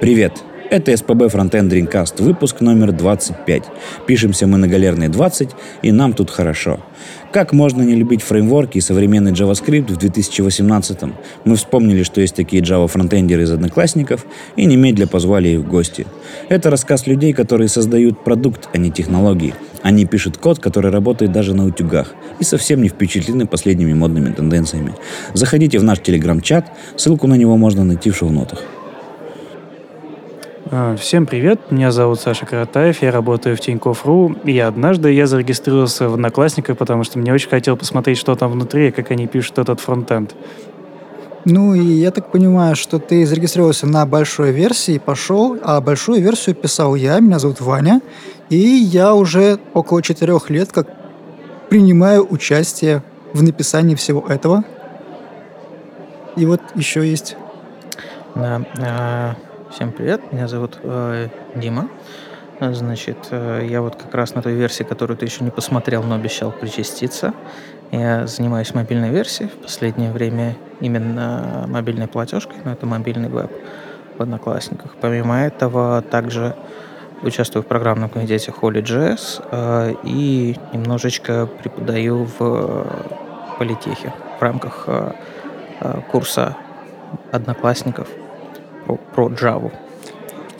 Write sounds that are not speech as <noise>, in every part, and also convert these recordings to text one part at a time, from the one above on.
Привет! Это СПБ Frontend Dreamcast, выпуск номер 25. Пишемся мы на Галерной 20, и нам тут хорошо. Как можно не любить фреймворки и современный JavaScript в 2018 -м? Мы вспомнили, что есть такие Java-фронтендеры из одноклассников, и немедля позвали их в гости. Это рассказ людей, которые создают продукт, а не технологии. Они пишут код, который работает даже на утюгах, и совсем не впечатлены последними модными тенденциями. Заходите в наш телеграм-чат, ссылку на него можно найти в шоу-нотах. А, всем привет, меня зовут Саша Каратаев, я работаю в Тинькофф.ру, и однажды я зарегистрировался в Одноклассниках, потому что мне очень хотел посмотреть, что там внутри и как они пишут этот фронтенд. Ну и я так понимаю, что ты зарегистрировался на большой версии, пошел, а большую версию писал я, меня зовут Ваня, и я уже около четырех лет как принимаю участие в написании всего этого. И вот еще есть. Да, а, Всем привет, меня зовут э, Дима. Значит, э, я вот как раз на той версии, которую ты еще не посмотрел, но обещал причаститься. Я занимаюсь мобильной версией. В последнее время именно мобильной платежкой, но это мобильный веб в Одноклассниках. Помимо этого, также участвую в программном комитете Holy.js э, и немножечко преподаю в э, политехе в рамках э, э курса одноклассников про, Java.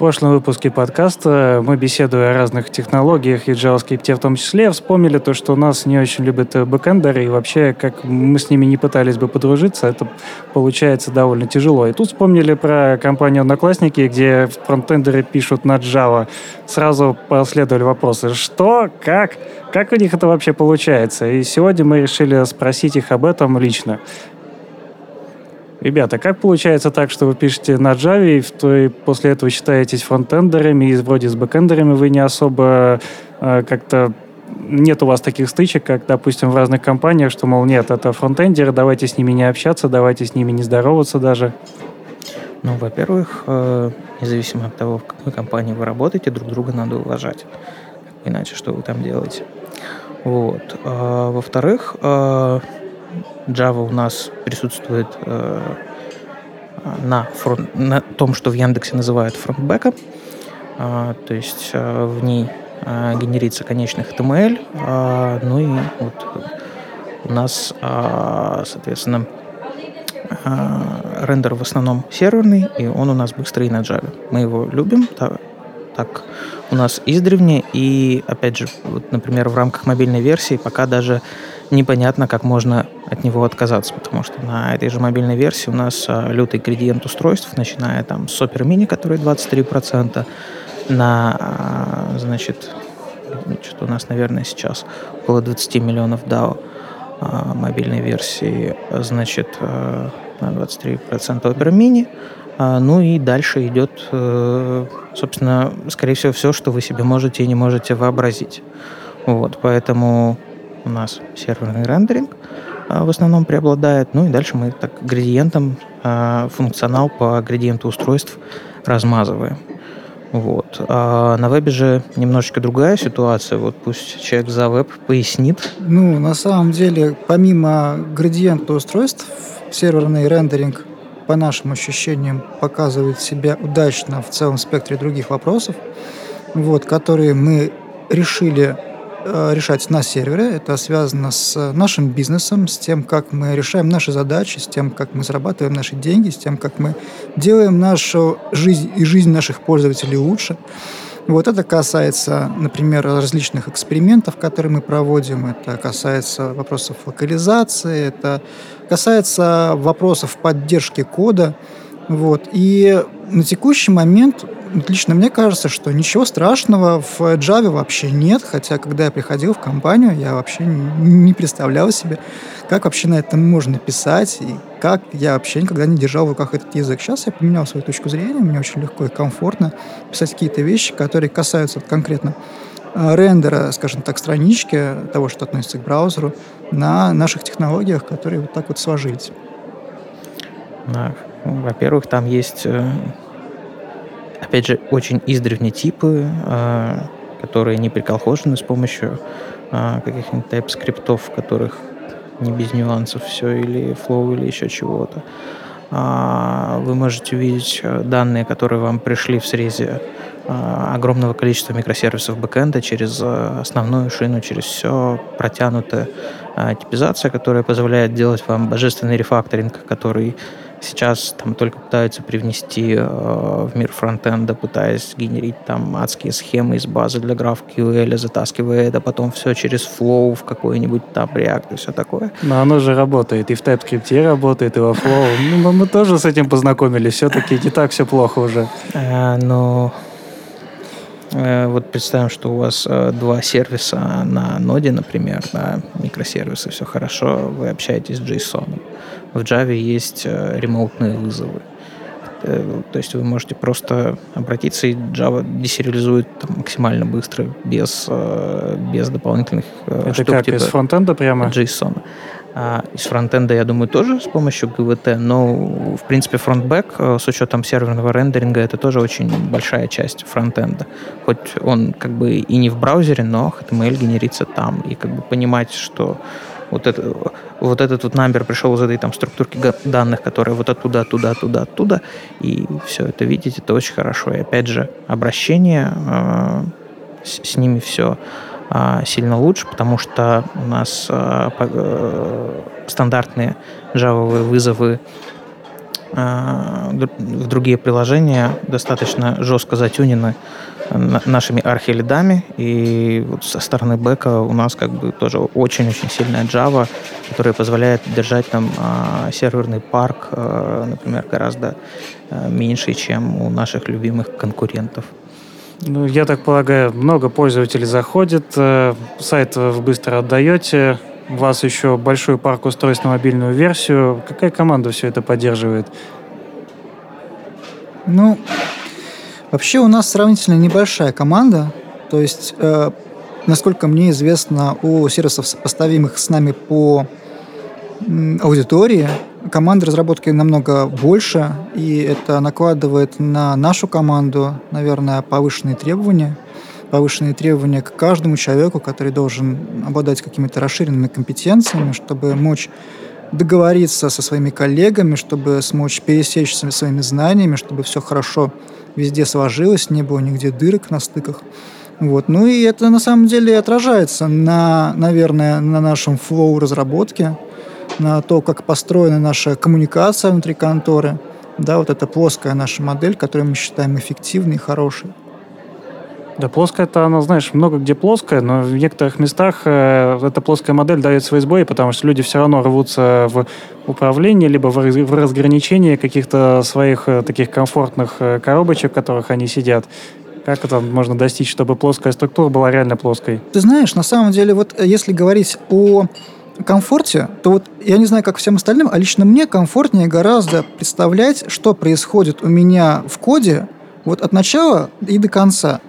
В прошлом выпуске подкаста мы, беседуя о разных технологиях и JavaScript в том числе, вспомнили то, что у нас не очень любят бэкэндеры, и вообще, как мы с ними не пытались бы подружиться, это получается довольно тяжело. И тут вспомнили про компанию Одноклассники, где фронтендеры пишут на Java. Сразу последовали вопросы, что, как, как у них это вообще получается? И сегодня мы решили спросить их об этом лично. Ребята, как получается так, что вы пишете на Java, и, то, и после этого считаетесь фронтендерами, и вроде с бэкендерами вы не особо э, как-то нет у вас таких стычек, как, допустим, в разных компаниях, что, мол, нет, это фронтендеры, давайте с ними не общаться, давайте с ними не здороваться даже? Ну, во-первых, э, независимо от того, в какой компании вы работаете, друг друга надо уважать. Иначе что вы там делаете? Вот. А, во-вторых, э, Java у нас присутствует э, на, фронт, на том, что в Яндексе называют фронтбеком. Э, то есть э, в ней э, генерится конечный HTML. Э, ну и вот у нас, э, соответственно, э, рендер в основном серверный, и он у нас быстрый на Java. Мы его любим, так, так у нас издревне, и опять же, вот, например, в рамках мобильной версии пока даже непонятно, как можно от него отказаться, потому что на этой же мобильной версии у нас а, лютый градиент устройств, начиная там с Super Mini, который 23%, на, а, значит, что-то у нас, наверное, сейчас около 20 миллионов DAO а, мобильной версии, значит, на 23% Opera Mini, ну и дальше идет, э, собственно, скорее всего, все, что вы себе можете и не можете вообразить. Вот, поэтому у нас серверный рендеринг а, в основном преобладает. Ну и дальше мы так градиентом а, функционал по градиенту устройств размазываем. Вот. А на вебе же немножечко другая ситуация. Вот пусть человек за веб пояснит. Ну, на самом деле, помимо градиента устройств, серверный рендеринг, по нашим ощущениям, показывает себя удачно в целом спектре других вопросов, вот, которые мы решили решать на сервере. Это связано с нашим бизнесом, с тем, как мы решаем наши задачи, с тем, как мы зарабатываем наши деньги, с тем, как мы делаем нашу жизнь и жизнь наших пользователей лучше. Вот это касается, например, различных экспериментов, которые мы проводим, это касается вопросов локализации, это касается вопросов поддержки кода. Вот. И на текущий момент лично мне кажется, что ничего страшного в Java вообще нет, хотя когда я приходил в компанию, я вообще не представлял себе, как вообще на этом можно писать, и как я вообще никогда не держал в руках этот язык. Сейчас я поменял свою точку зрения, мне очень легко и комфортно писать какие-то вещи, которые касаются конкретно э, рендера, скажем так, странички, того, что относится к браузеру, на наших технологиях, которые вот так вот сложились. Да. Во-первых, там есть э, опять же, очень издревние типы, а, которые не приколхожены с помощью а, каких-нибудь TypeScript, в которых не без нюансов все, или Flow, или еще чего-то. вы можете увидеть данные, которые вам пришли в срезе огромного количества микросервисов бэкэнда через основную шину, через все протянутая типизация, которая позволяет делать вам божественный рефакторинг, который Сейчас там только пытаются привнести э, в мир фронтенда, пытаясь генерить там адские схемы из базы для GraphQL, затаскивая это потом все через Flow в какой-нибудь там React и все такое. Но оно же работает, и в TypeScript работает, и во Flow. Ну, мы тоже с этим познакомились, все-таки не так все плохо уже. А, но э, вот представим, что у вас э, два сервиса на ноде, например, да, микросервисы, все хорошо, вы общаетесь с JSON в Java есть э, ремоутные вызовы. Э, то есть вы можете просто обратиться, и Java десериализует там, максимально быстро, без, э, без дополнительных Это штук, как, типа из фронтенда прямо? JSON. А из фронтенда, я думаю, тоже с помощью GWT, но, в принципе, фронтбэк с учетом серверного рендеринга это тоже очень большая часть фронтенда. Хоть он как бы и не в браузере, но HTML генерится там. И как бы понимать, что вот, это, вот этот вот номер пришел из этой там структурки данных, которая вот оттуда, туда, туда, оттуда, и все это видеть, это очень хорошо. И опять же, обращение, э, с, с ними все э, сильно лучше, потому что у нас э, э, стандартные Java вызовы в другие приложения достаточно жестко затюнены нашими архилидами, и вот со стороны бэка у нас как бы тоже очень-очень сильная Java, которая позволяет держать там а, серверный парк, а, например, гораздо а, меньше, чем у наших любимых конкурентов. Ну, я так полагаю, много пользователей заходит, э, сайт вы быстро отдаете, у вас еще большой парк устройств на мобильную версию. Какая команда все это поддерживает? Ну, Вообще у нас сравнительно небольшая команда, то есть, э, насколько мне известно, у сервисов, сопоставимых с нами по аудитории, команда разработки намного больше, и это накладывает на нашу команду, наверное, повышенные требования, повышенные требования к каждому человеку, который должен обладать какими-то расширенными компетенциями, чтобы мочь договориться со своими коллегами, чтобы смочь пересечься своими знаниями, чтобы все хорошо везде сложилось, не было нигде дырок на стыках. Вот. Ну и это на самом деле отражается на, наверное, на нашем флоу разработки, на то, как построена наша коммуникация внутри конторы. Да, вот эта плоская наша модель, которую мы считаем эффективной и хорошей. Да, плоская-то она, знаешь, много где плоская, но в некоторых местах э, эта плоская модель дает свои сбои, потому что люди все равно рвутся в управление, либо в, в разграничение каких-то своих э, таких комфортных э, коробочек, в которых они сидят. Как это можно достичь, чтобы плоская структура была реально плоской? Ты знаешь, на самом деле, вот э, если говорить о комфорте, то вот я не знаю, как всем остальным, а лично мне комфортнее гораздо представлять, что происходит у меня в коде вот от начала и до конца.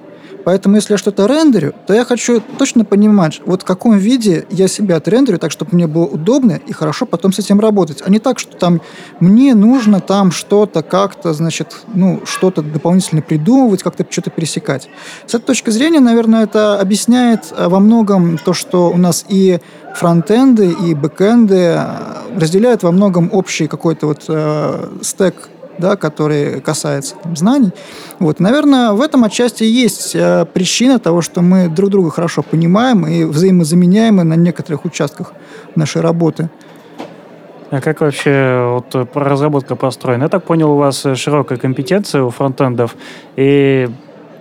Поэтому, если я что-то рендерю, то я хочу точно понимать, вот в каком виде я себя отрендерю, так, чтобы мне было удобно и хорошо потом с этим работать. А не так, что там мне нужно там что-то как-то, значит, ну, что-то дополнительно придумывать, как-то что-то пересекать. С этой точки зрения, наверное, это объясняет э, во многом то, что у нас и фронтенды, и бэкенды э, разделяют во многом общий какой-то вот э, стек да, который касается там, знаний. Вот, наверное, в этом отчасти есть э, причина того, что мы друг друга хорошо понимаем и взаимозаменяемы на некоторых участках нашей работы. А как вообще вот разработка построена? Я так понял, у вас широкая компетенция у фронтендов, и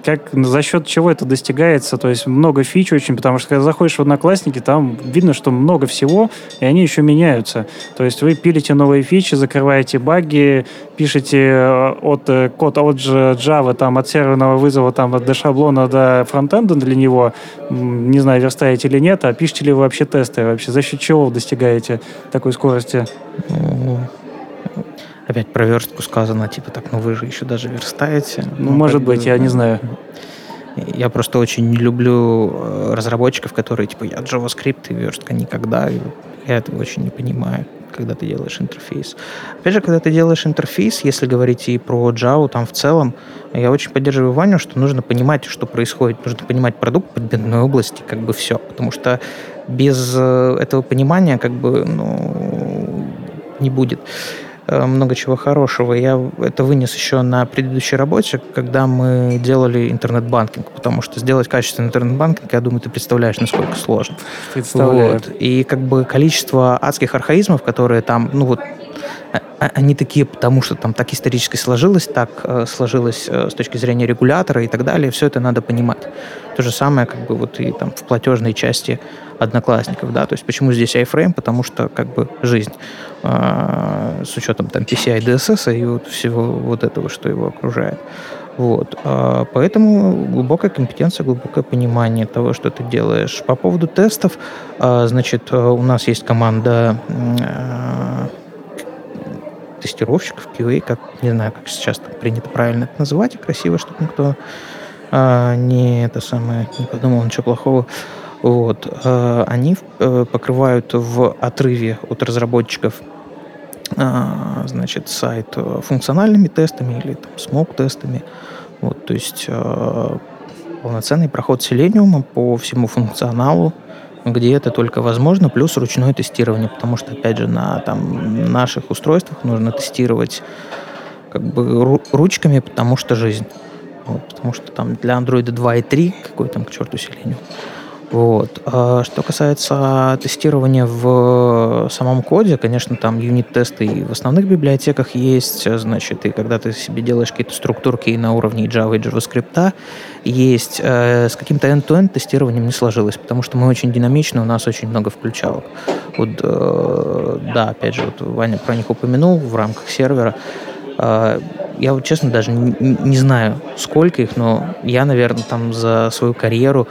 как, за счет чего это достигается? То есть много фич очень, потому что когда заходишь в Одноклассники, там видно, что много всего, и они еще меняются. То есть вы пилите новые фичи, закрываете баги, пишете э, от э, код от Java, там, от серверного вызова, там, от до шаблона до фронтенда для него, не знаю, верстаете или нет, а пишете ли вы вообще тесты? Вообще за счет чего вы достигаете такой скорости? Опять про верстку сказано, типа так, ну вы же еще даже верстаете. Ну, ну может быть, бы, я не знаю. Я просто очень не люблю э, разработчиков, которые типа я JavaScript и верстка никогда. Я этого очень не понимаю когда ты делаешь интерфейс. Опять же, когда ты делаешь интерфейс, если говорить и про Java, там в целом, я очень поддерживаю Ваню, что нужно понимать, что происходит, нужно понимать продукт предметной области, как бы все. Потому что без э, этого понимания как бы ну, не будет. Э, много чего хорошего. Я это вынес еще на предыдущей работе, когда мы делали интернет-банкинг, потому что сделать качественный интернет-банкинг, я думаю, ты представляешь, насколько сложно. Представляю. Вот. И как бы количество адских архаизмов, которые там, ну вот, а- а- они такие, потому что там так исторически сложилось, так э, сложилось э, с точки зрения регулятора и так далее, все это надо понимать. То же самое как бы вот и там в платежной части одноклассников, да, то есть почему здесь iFrame, потому что как бы жизнь э, с учетом там PCI DSS и вот всего вот этого, что его окружает. Вот. А, Поэтому глубокая компетенция, глубокое понимание того, что ты делаешь. По поводу тестов, а, значит, у нас есть команда тестировщиков, QA, как, не знаю, как сейчас принято правильно это называть, и красиво, чтобы никто а, не это самое, не подумал ничего плохого. Вот. а, Они э, покрывают в отрыве от разработчиков а, значит, сайт функциональными тестами или там, смог-тестами. Вот, то есть э, полноценный проход Selenium по всему функционалу, где это только возможно, плюс ручное тестирование, потому что, опять же, на там, наших устройствах нужно тестировать как бы ру- ручками, потому что жизнь. Вот, потому что там для Android 2 и 3 какой там к черту Selenium. Вот. А Что касается тестирования в самом коде, конечно, там юнит-тесты и в основных библиотеках есть, значит, и когда ты себе делаешь какие-то структурки на уровне Java и JavaScript, есть. Э, С каким-то end-to-end тестированием не сложилось, потому что мы очень динамичны, у нас очень много включалок. Вот, э, да, опять же, вот Ваня про них упомянул в рамках сервера. Э, Я вот честно даже не, знаю, сколько их, но я, наверное, там за свою карьеру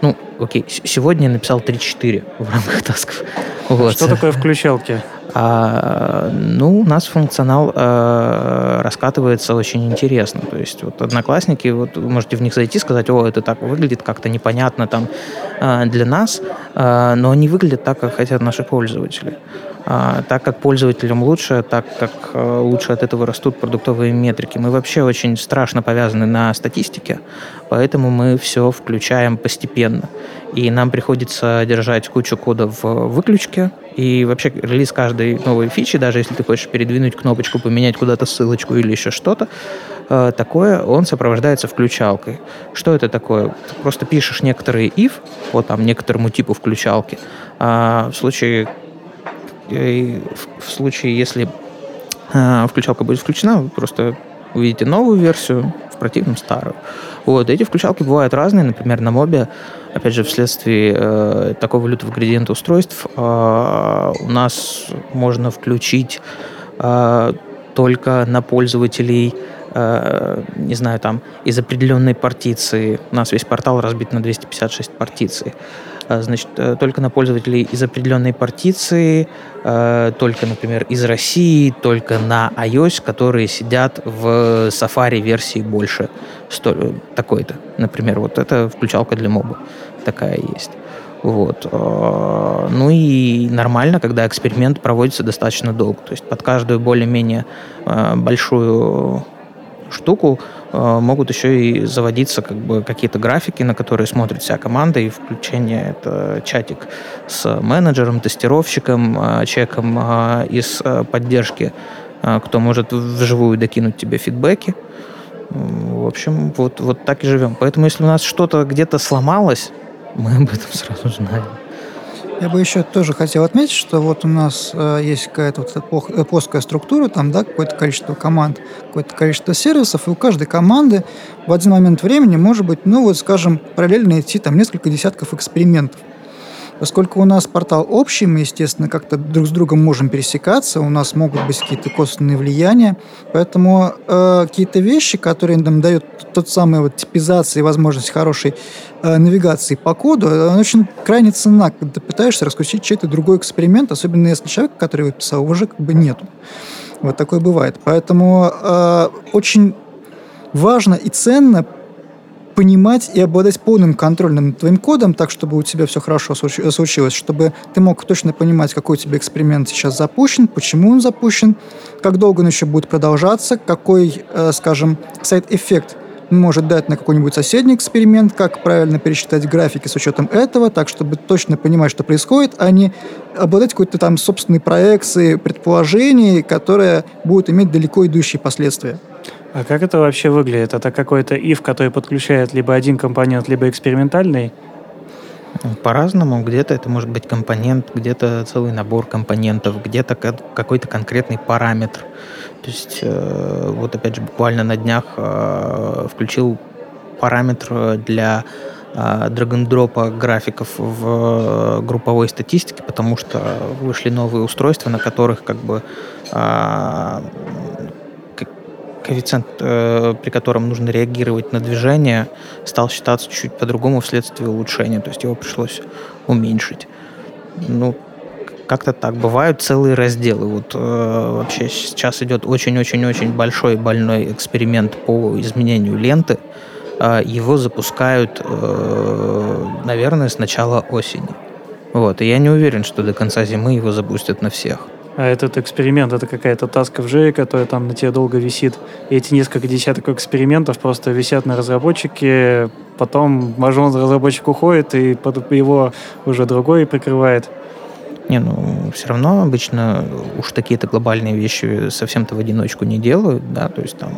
ну, окей, сегодня я написал 3-4 в рамках <laughs> тасков. Вот. Что такое включалки? А, ну, у нас функционал э, раскатывается очень интересно. То есть вот одноклассники, вот вы можете в них зайти и сказать, о, это так выглядит как-то непонятно там э, для нас, э, но они выглядят так, как хотят наши пользователи. А, так как пользователям лучше, так как э, лучше от этого растут продуктовые метрики. Мы вообще очень страшно повязаны на статистике, поэтому мы все включаем постепенно. И нам приходится держать кучу кода в выключке. И вообще релиз каждой новой фичи, даже если ты хочешь передвинуть кнопочку, поменять куда-то ссылочку или еще что-то, э, такое, он сопровождается включалкой. Что это такое? Ты просто пишешь некоторые if по там некоторому типу включалки. А в случае в, в случае, если э, включалка будет включена, вы просто увидите новую версию, в противном старую. Вот, эти включалки бывают разные, например, на мобе, опять же, вследствие э, такого лютого градиента устройств, э, у нас можно включить э, только на пользователей, э, не знаю, там, из определенной партиции. У нас весь портал разбит на 256 партиций. Э, Значит, э, только на пользователей из определенной партиции, э, только, например, из России, только на iOS, которые сидят в Safari версии больше сто- такой-то. Например, вот это включалка для моба. Такая есть. Вот. Э, Ну и нормально, когда эксперимент проводится достаточно долго. То есть под каждую более-менее э, большую штуку э, могут еще и заводиться как бы какие-то графики, на которые смотрит вся команда, и включение это чатик с менеджером, тестировщиком, э, человеком э, из э, поддержки, э, кто может вживую докинуть тебе фидбэки. В общем, вот, вот так и живем. Поэтому если у нас что-то где-то сломалось, мы об этом <laughs> сразу знаем. Я бы еще тоже хотел отметить, что вот у нас э, есть какая-то вот э, плоская структура, там, да, какое-то количество команд, какое-то количество сервисов, и у каждой команды в один момент времени может быть, ну вот, скажем, параллельно идти там несколько десятков экспериментов. Поскольку у нас портал общий, мы, естественно, как-то друг с другом можем пересекаться, у нас могут быть какие-то косвенные влияния, поэтому э, какие-то вещи, которые нам дают тот самый вот типизация и возможность хорошей э, навигации по коду, она очень крайне ценна, когда ты пытаешься раскрутить чей-то другой эксперимент, особенно если человек, который его писал, уже как бы нету. Вот такое бывает. Поэтому э, очень важно и ценно понимать и обладать полным контролем над твоим кодом, так, чтобы у тебя все хорошо случ- случилось, чтобы ты мог точно понимать, какой у тебя эксперимент сейчас запущен, почему он запущен, как долго он еще будет продолжаться, какой, э, скажем, сайт-эффект может дать на какой-нибудь соседний эксперимент, как правильно пересчитать графики с учетом этого, так, чтобы точно понимать, что происходит, а не обладать какой-то там собственной проекцией предположений, которые будут иметь далеко идущие последствия. А как это вообще выглядит? Это какой-то if, который подключает либо один компонент, либо экспериментальный? По-разному. Где-то это может быть компонент, где-то целый набор компонентов, где-то какой-то конкретный параметр. То есть, э, вот опять же, буквально на днях э, включил параметр для драг-н-дропа графиков в групповой статистике, потому что вышли новые устройства, на которых как бы коэффициент, э, при котором нужно реагировать на движение, стал считаться чуть по-другому вследствие улучшения, то есть его пришлось уменьшить. Ну, как-то так. Bывают целые разделы. Вот э, вообще сейчас идет очень-очень-очень большой больной эксперимент по изменению ленты. Э, его запускают, э, наверное, с начала осени. Вот. И я не уверен, что до конца зимы его запустят на всех. А этот эксперимент, это какая-то таска в жире, которая там на тебе долго висит. И эти несколько десяток экспериментов просто висят на разработчике, потом мажон разработчик уходит, и под его уже другой прикрывает. Не, ну, все равно обычно уж такие-то глобальные вещи совсем-то в одиночку не делают, да, то есть там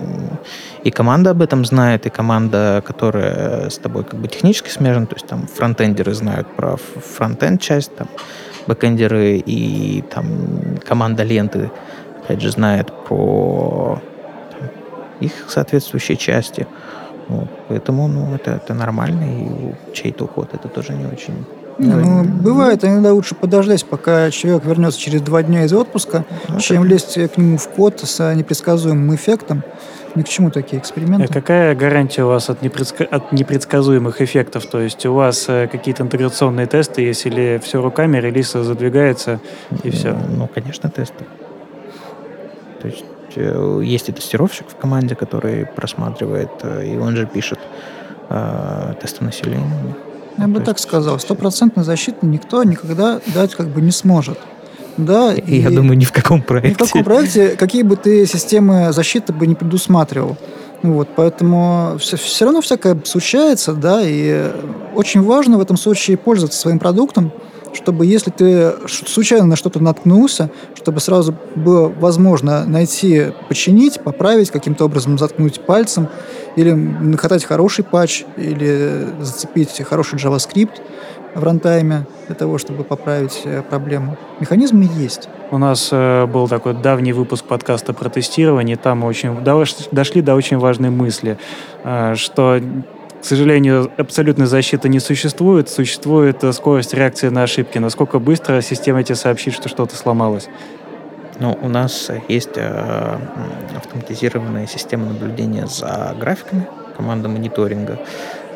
и команда об этом знает, и команда, которая с тобой как бы технически смежена, то есть там фронтендеры знают про фронтенд часть, там бэкэндеры и там команда ленты, опять же, знает про там, их соответствующие части. Вот. Поэтому ну, это, это нормально, и чей-то уход это тоже не очень не, ну, бывает, иногда лучше подождать, пока человек вернется через два дня из отпуска, ну, чем лезть к нему в код с непредсказуемым эффектом. Ни к чему такие эксперименты. А какая гарантия у вас от, непредска... от непредсказуемых эффектов? То есть у вас э, какие-то интеграционные тесты есть или все руками, релиз задвигается и все? Ну, конечно, тесты. То есть э, есть и тестировщик в команде, который просматривает, э, и он же пишет э, тесты населения. Я бы так сказал, стопроцентной защиты никто никогда дать как бы не сможет. Да, и, я думаю, ни в каком проекте. Ни в каком проекте, какие бы ты системы защиты бы не предусматривал. Вот, поэтому все, все равно всякое случается, да, и очень важно в этом случае пользоваться своим продуктом, чтобы если ты случайно на что-то наткнулся, чтобы сразу было возможно найти, починить, поправить, каким-то образом заткнуть пальцем, или накатать хороший патч, или зацепить хороший JavaScript – в рантайме для того, чтобы поправить э, проблему. Механизмы есть. У нас э, был такой давний выпуск подкаста про тестирование. Там мы очень дошли до очень важной мысли, э, что к сожалению, абсолютной защиты не существует. Существует э, скорость реакции на ошибки. Насколько быстро система тебе сообщит, что что-то сломалось? Ну, у нас есть э, автоматизированная система наблюдения за графиками, команда мониторинга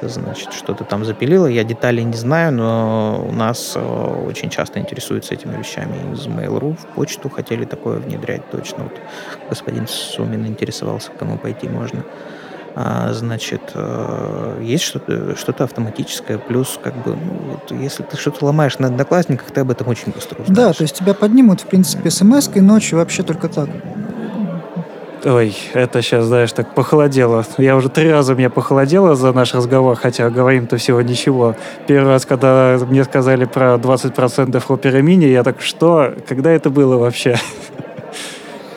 значит, что-то там запилило. Я деталей не знаю, но у нас э, очень часто интересуются этими вещами из Mail.ru. В почту хотели такое внедрять точно. Вот господин Сумин интересовался, к кому пойти можно. А, значит, э, есть что-то что автоматическое, плюс, как бы, ну, вот, если ты что-то ломаешь на одноклассниках, ты об этом очень быстро узнаешь. Да, то есть тебя поднимут, в принципе, смс и ночью вообще только так. Ой, это сейчас, знаешь, так похолодело. Я уже три раза мне похолодело за наш разговор, хотя говорим-то всего ничего. Первый раз, когда мне сказали про 20% Opera Mini, я так, что? Когда это было вообще? <laughs>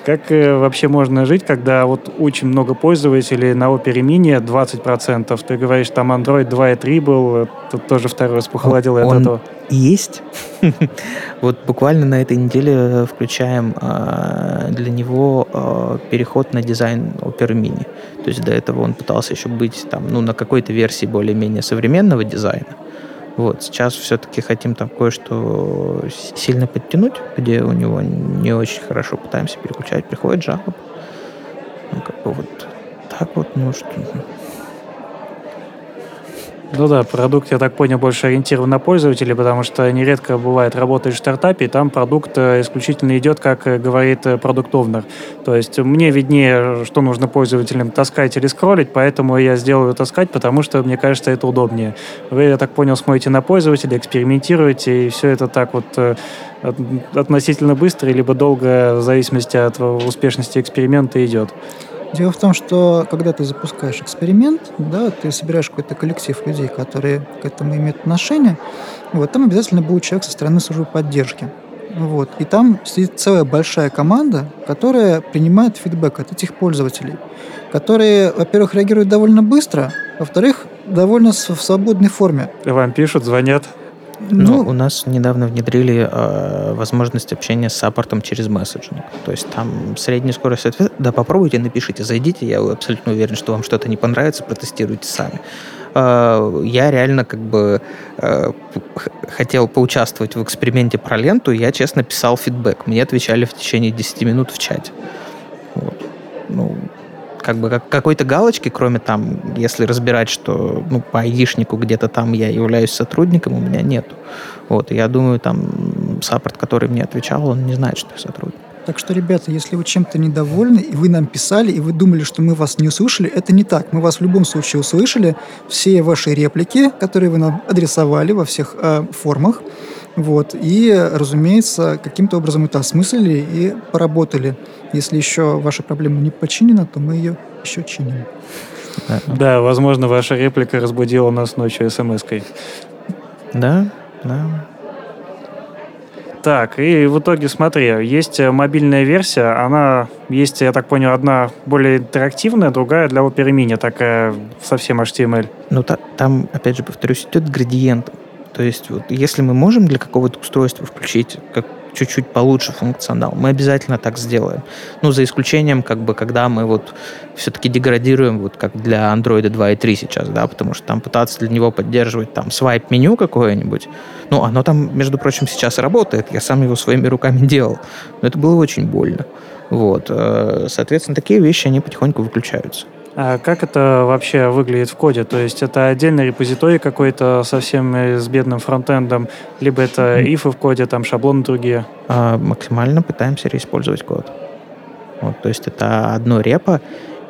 Как э, вообще можно жить, когда вот очень много пользователей на Opera Mini 20%? Ты говоришь, там Android 2.3 был, тут тоже второй раз похолодело от этого. есть. <laughs> вот буквально на этой неделе включаем э, для него э, переход на дизайн Opera Mini. То есть до этого он пытался еще быть там, ну, на какой-то версии более-менее современного дизайна. Вот, сейчас все-таки хотим там кое-что сильно подтянуть, где у него не очень хорошо пытаемся переключать, приходит жалоб. Ну, как бы вот так вот, ну что... Ну да, продукт, я так понял, больше ориентирован на пользователей, потому что нередко бывает, работаешь в стартапе, и там продукт э, исключительно идет, как э, говорит э, продукт овнер То есть мне виднее, что нужно пользователям таскать или скроллить, поэтому я сделаю таскать, потому что мне кажется, это удобнее. Вы, я так понял, смотрите на пользователя, экспериментируете, и все это так вот относительно быстро, либо долго, в зависимости от успешности эксперимента, идет. Дело в том, что когда ты запускаешь эксперимент, да, ты собираешь какой-то коллектив людей, которые к этому имеют отношение, вот, там обязательно будет человек со стороны службы поддержки. Вот. И там сидит целая большая команда, которая принимает фидбэк от этих пользователей, которые, во-первых, реагируют довольно быстро, во-вторых, довольно в свободной форме. Вам пишут, звонят. Ну, ну, у нас недавно внедрили э, возможность общения с саппортом через месседжинг. То есть там средняя скорость ответа. Да, попробуйте, напишите, зайдите. Я абсолютно уверен, что вам что-то не понравится, протестируйте сами. Э, я реально как бы э, хотел поучаствовать в эксперименте про ленту. Я честно писал фидбэк. Мне отвечали в течение 10 минут в чате. Вот. Ну, как бы как, какой-то галочки, кроме там, если разбирать, что ну, по айдишнику где-то там я являюсь сотрудником, у меня нету. Вот, я думаю, там саппорт, который мне отвечал, он не знает, что я сотрудник. Так что, ребята, если вы чем-то недовольны, и вы нам писали, и вы думали, что мы вас не услышали, это не так. Мы вас в любом случае услышали. Все ваши реплики, которые вы нам адресовали во всех э, формах, вот. И, разумеется, каким-то образом это осмыслили и поработали. Если еще ваша проблема не починена, то мы ее еще чиним. Да, возможно, ваша реплика разбудила нас ночью смс-кой. Да, да. Так, и в итоге, смотри, есть мобильная версия, она есть, я так понял, одна более интерактивная, другая для Opera Mini, такая совсем HTML. Ну, та, там, опять же, повторюсь, идет градиент. То есть, вот, если мы можем для какого-то устройства включить как чуть-чуть получше функционал, мы обязательно так сделаем. Ну, за исключением, как бы, когда мы вот все-таки деградируем, вот как для Android 2.3 сейчас, да, потому что там пытаться для него поддерживать там свайп-меню какое-нибудь, ну, оно там, между прочим, сейчас работает, я сам его своими руками делал, но это было очень больно. Вот, э, соответственно, такие вещи, они потихоньку выключаются. А как это вообще выглядит в коде? То есть это отдельный репозиторий какой-то совсем с бедным фронтендом, либо это ифы в коде, там шаблоны другие? А, максимально пытаемся реиспользовать код. Вот, то есть это одно репо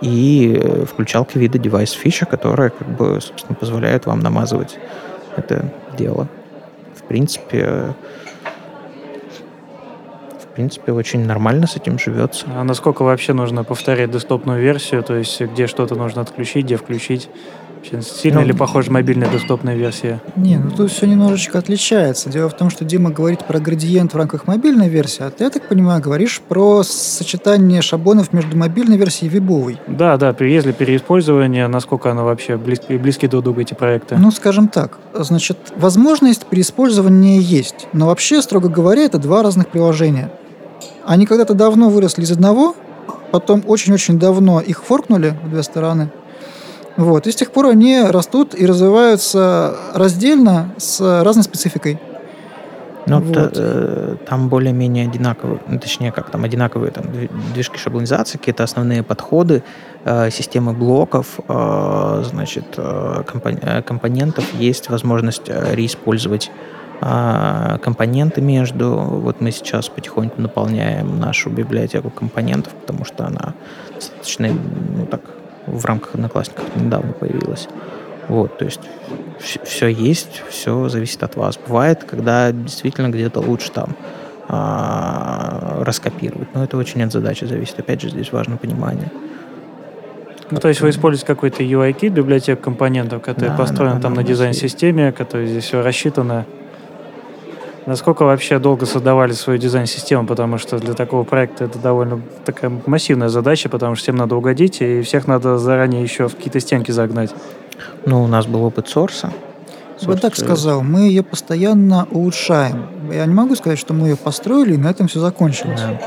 и э, включалки вида девайс фича, которая как бы, собственно, позволяет вам намазывать это дело. В принципе, принципе, очень нормально с этим живется. А насколько вообще нужно повторять десктопную версию, то есть где что-то нужно отключить, где включить? Сильно ну, ли похожа мобильная десктопная версия? Не, ну тут все немножечко отличается. Дело в том, что Дима говорит про градиент в рамках мобильной версии, а ты, я так понимаю, говоришь про сочетание шаблонов между мобильной версией и вебовой. Да, да, если переиспользование, насколько оно вообще близки, близки друг к другу, эти проекты? Ну, скажем так, значит, возможность переиспользования есть, но вообще, строго говоря, это два разных приложения. Они когда-то давно выросли из одного, потом очень-очень давно их форкнули в две стороны. Вот. И с тех пор они растут и развиваются раздельно с разной спецификой. Ну, вот. э, там более-менее одинаковые, ну, точнее, как там одинаковые там, движки шаблонизации, какие-то основные подходы, э, системы блоков, э, значит, э, компон- э, компонентов, есть возможность э, реиспользовать а, компоненты между. Вот мы сейчас потихоньку наполняем нашу библиотеку компонентов, потому что она достаточно, ну так, в рамках одноклассников недавно появилась. Вот, то есть все есть, все зависит от вас. Бывает, когда действительно где-то лучше там а, раскопировать, но это очень от задачи зависит. Опять же, здесь важно понимание. Ну, то есть вы используете какой-то UI-кит, библиотек компонентов, который да, построен да, там на дизайн-системе, который здесь все рассчитано. Насколько вообще долго создавали свою дизайн-систему, потому что для такого проекта это довольно такая массивная задача, потому что всем надо угодить, и всех надо заранее еще в какие-то стенки загнать. Ну, у нас был опыт сорса. Я так сказал, мы ее постоянно улучшаем. Я не могу сказать, что мы ее построили, и на этом все закончилось. Да.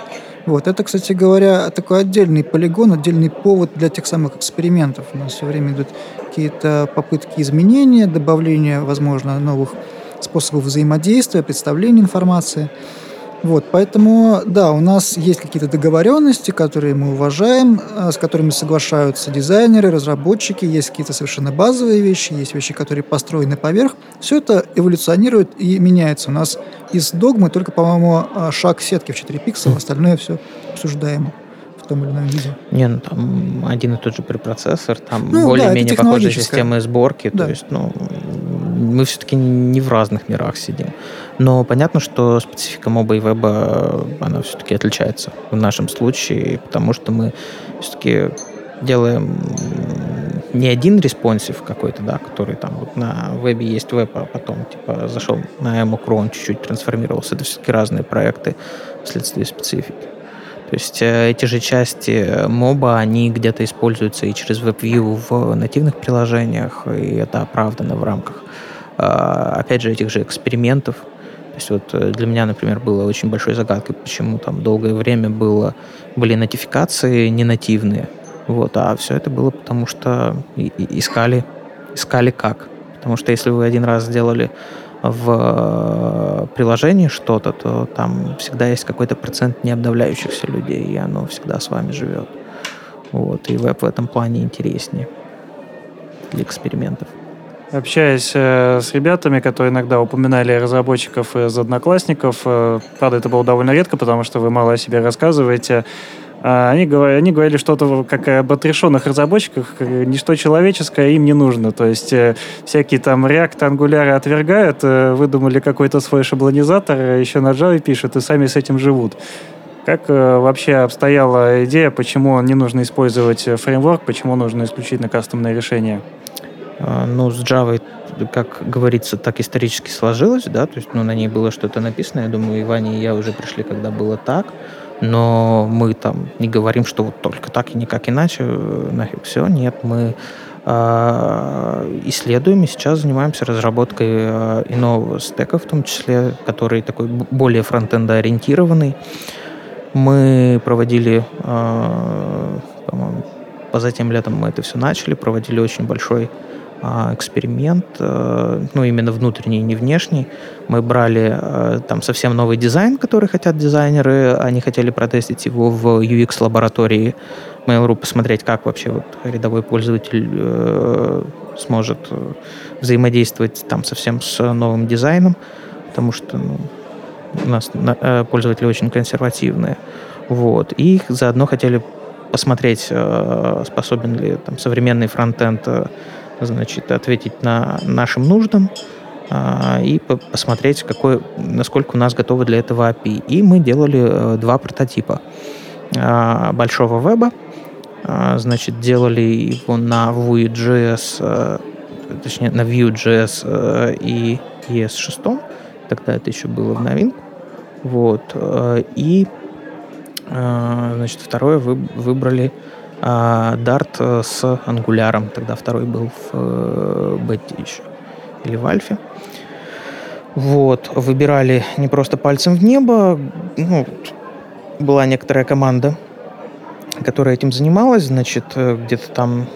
Вот. Это, кстати говоря, такой отдельный полигон, отдельный повод для тех самых экспериментов. У нас все время идут какие-то попытки изменения, добавления, возможно, новых способов взаимодействия, представления информации. Вот, поэтому, да, у нас есть какие-то договоренности, которые мы уважаем, э, с которыми соглашаются дизайнеры, разработчики, есть какие-то совершенно базовые вещи, есть вещи, которые построены поверх. Все это эволюционирует и меняется. У нас из догмы только, по-моему, э, шаг сетки в 4 пикселя, остальное все обсуждаемо в том или ином виде. Не, ну там один и тот же препроцессор, там ну, более-менее да, похожие системы сборки, да. то есть, ну, мы все-таки не в разных мирах сидим. Но понятно, что специфика моба и веба, она все-таки отличается в нашем случае, потому что мы все-таки делаем не один responsive какой-то, да, который там вот на вебе есть веб, а потом типа зашел на Emocron, чуть-чуть трансформировался. Это все-таки разные проекты вследствие специфики. То есть э, эти же части моба, они где-то используются и через WebView в нативных приложениях, и это оправдано в рамках, а, опять же, этих же экспериментов. То есть вот э, для меня, например, было очень большой загадкой, почему там долгое время было, были нотификации не нативные. Вот, а все это было потому, что искали, искали как. Потому что если вы один раз сделали в э, приложении что-то, то там всегда есть какой-то процент необновляющихся людей, и оно всегда с вами живет. Вот, и веб в этом плане интереснее для экспериментов. Общаясь э, с ребятами, которые иногда упоминали разработчиков из одноклассников, э, правда, это было довольно редко, потому что вы мало о себе рассказываете, они, говорили, они говорили что-то как об отрешенных разработчиках, ничто человеческое им не нужно. То есть э, всякие там React, Angular отвергают, э, выдумали какой-то свой шаблонизатор, еще на Java пишут и сами с этим живут. Как э, вообще обстояла идея, почему не нужно использовать фреймворк, почему нужно исключительно кастомное решение? А, ну, с Java, как говорится, так исторически сложилось, да, то есть ну, на ней было что-то написано. Я думаю, и Ваня, и я уже пришли, когда было так но мы там не говорим, что вот только так и никак иначе, нафиг все, нет, мы э, исследуем и сейчас занимаемся разработкой э, иного стека, в том числе, который такой более фронтенда ориентированный. Мы проводили, э, по-моему, позатем летом мы это все начали, проводили очень большой а, эксперимент, э, ну, именно внутренний, не внешний. Мы брали э, там совсем новый дизайн, который хотят дизайнеры, они хотели протестить его в UX-лаборатории Mail.ru, посмотреть, как вообще вот рядовой пользователь э, сможет взаимодействовать там совсем с новым дизайном, потому что ну, у нас пользователи очень консервативные. Вот. И заодно хотели посмотреть, способен ли там современный фронтенд значит, ответить на нашим нуждам а, и посмотреть, какой, насколько у нас готовы для этого API. И мы делали э, два прототипа а, большого веба. А, значит, делали его на Vue.js, э, точнее, на Vue.js э, и ES6. Тогда это еще было в новинку. Вот. И, значит, второе вы выбрали а Dart э, с Angular. Тогда второй был в э, бете еще. Или в альфе. Вот. Выбирали не просто пальцем в небо. Ну, была некоторая команда, которая этим занималась. Значит, э, где-то там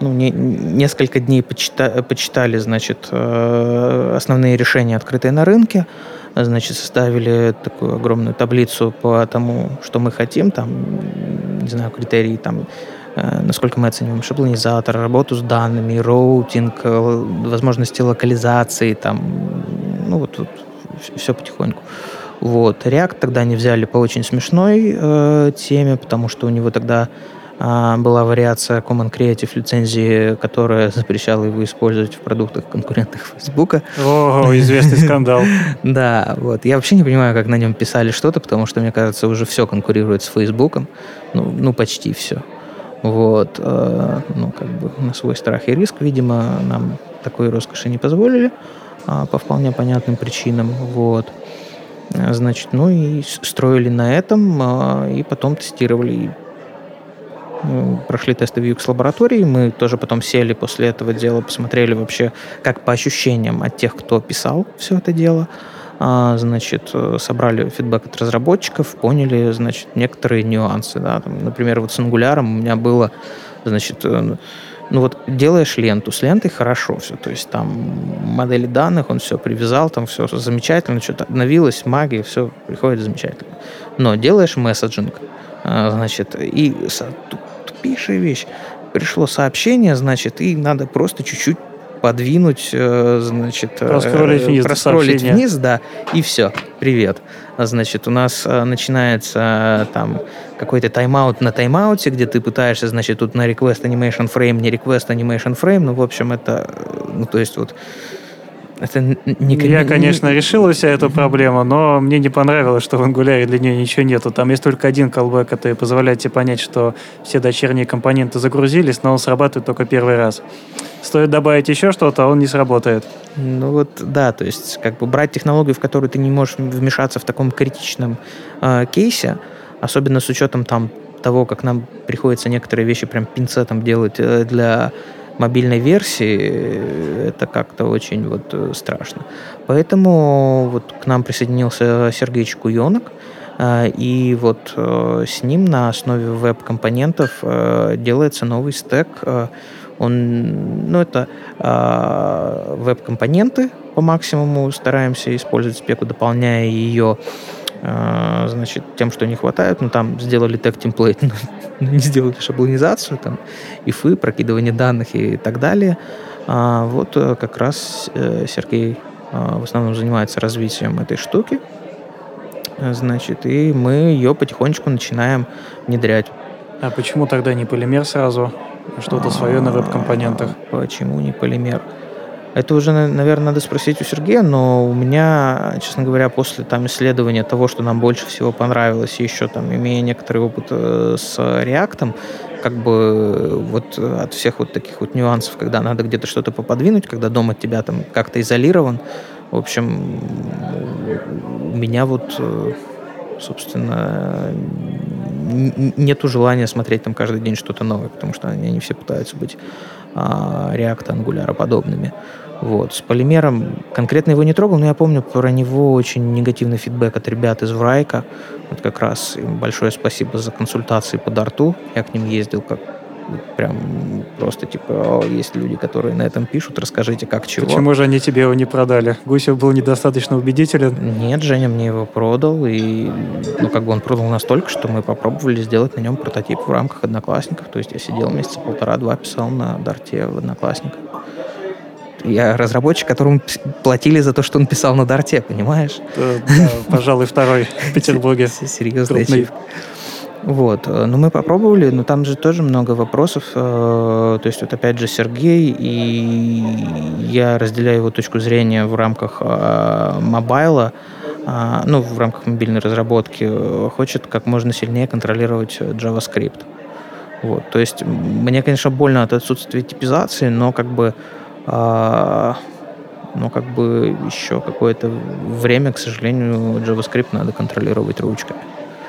ну, не, несколько дней почита, почитали, значит, основные решения, открытые на рынке значит, составили такую огромную таблицу по тому, что мы хотим, там, не знаю, критерии, там, э, насколько мы оцениваем шаблонизатор, работу с данными, роутинг, э, возможности локализации, там, ну, вот, вот все потихоньку. Вот. React тогда они взяли по очень смешной э, теме, потому что у него тогда была вариация Common Creative лицензии, которая запрещала его использовать в продуктах конкурентных Facebook. О, известный скандал. <laughs> Да, вот. Я вообще не понимаю, как на нем писали что-то, потому что, мне кажется, уже все конкурирует с Facebook. Ну, ну почти все. Вот. Э, ну, как бы на свой страх и риск, видимо, нам такой роскоши не позволили а, по вполне понятным причинам. Вот. Значит, ну и строили на этом, а, и потом тестировали прошли тесты в UX-лаборатории, мы тоже потом сели после этого дела, посмотрели вообще, как по ощущениям от тех, кто писал все это дело, а, значит, собрали фидбэк от разработчиков, поняли, значит, некоторые нюансы, да, там, например, вот с Angular у меня было, значит, э, ну вот делаешь ленту, с лентой хорошо все, то есть там модели данных, он все привязал, там все замечательно, что-то обновилось, магия, все приходит замечательно. Но делаешь месседжинг, значит, и тупейшая вещь. Пришло сообщение, значит, и надо просто чуть-чуть подвинуть, э, значит, э, проскролить вниз, проскролить вниз, да, и все, привет. Значит, у нас э, начинается там какой-то тайм-аут на тайм-ауте, где ты пытаешься, значит, тут на request animation frame, не request animation frame, ну, в общем, это, ну, то есть вот Это не, Я, конечно, решил вся эту проблему, но мне не понравилось, что в Angular для нее ничего нету. Там есть только один callback, который позволяет тебе понять, что все дочерние компоненты загрузились, но он срабатывает только первый раз. Стоит добавить еще что-то, а он не сработает. Ну вот, да, то есть как бы брать технологию, в которую ты не можешь вмешаться в таком критичном э, кейсе, особенно с учетом там того, как нам приходится некоторые вещи прям пинцетом делать э, для мобильной версии, это как-то очень вот э, страшно. Поэтому вот к нам присоединился Сергей Чекуенок, э, и вот э, с ним на основе веб-компонентов делается новый стек. Он, ну, это веб-компоненты по максимуму стараемся использовать спеку, дополняя ее а, значит, тем, что не хватает, ну, там сделали тег темплейт, <laughs> но не сделали шаблонизацию, там, ифы, прокидывание данных и так далее. А вот э, как раз э, Сергей а, в основном занимается развитием этой штуки, значит, и мы ее потихонечку начинаем внедрять. А почему тогда не полимер сразу? Что-то свое на веб-компонентах? Почему не полимер? Это уже, наверное, надо спросить у Сергея, но у меня, честно говоря, после там исследования того, что нам больше всего понравилось, и еще там, имея некоторый опыт э, с React, как бы вот от всех вот таких вот нюансов, когда надо где-то что-то поподвинуть, когда дом от тебя там как-то изолирован, в общем, у меня вот, э, собственно, нету желания смотреть там каждый день что-то новое, потому что они, они все пытаются быть а, React, Angular подобными. Вот. С полимером конкретно его не трогал, но я помню про него очень негативный фидбэк от ребят из Врайка. Вот как раз им большое спасибо за консультации по дарту. Я к ним ездил как прям просто типа, есть люди, которые на этом пишут, расскажите, как чего. Почему же они тебе его не продали? Гусев был недостаточно убедителен? Нет, Женя мне его продал, и ну как бы он продал настолько, что мы попробовали сделать на нем прототип в рамках Одноклассников. То есть я сидел месяца полтора-два, писал на Дарте в Одноклассниках. Я разработчик, которому платили за то, что он писал на Дарте, понимаешь? Да, пожалуй, второй в <laughs> Петербурге. Серьезно. Вот, ну мы попробовали, но там же тоже много вопросов. Э, то есть вот опять же Сергей, и я разделяю его точку зрения в рамках э, мобайла, э, ну, в рамках мобильной разработки, хочет как можно сильнее контролировать JavaScript. Вот, то есть мне, конечно, больно от отсутствия типизации, но как бы но как бы еще какое-то время, к сожалению, JavaScript надо контролировать ручками.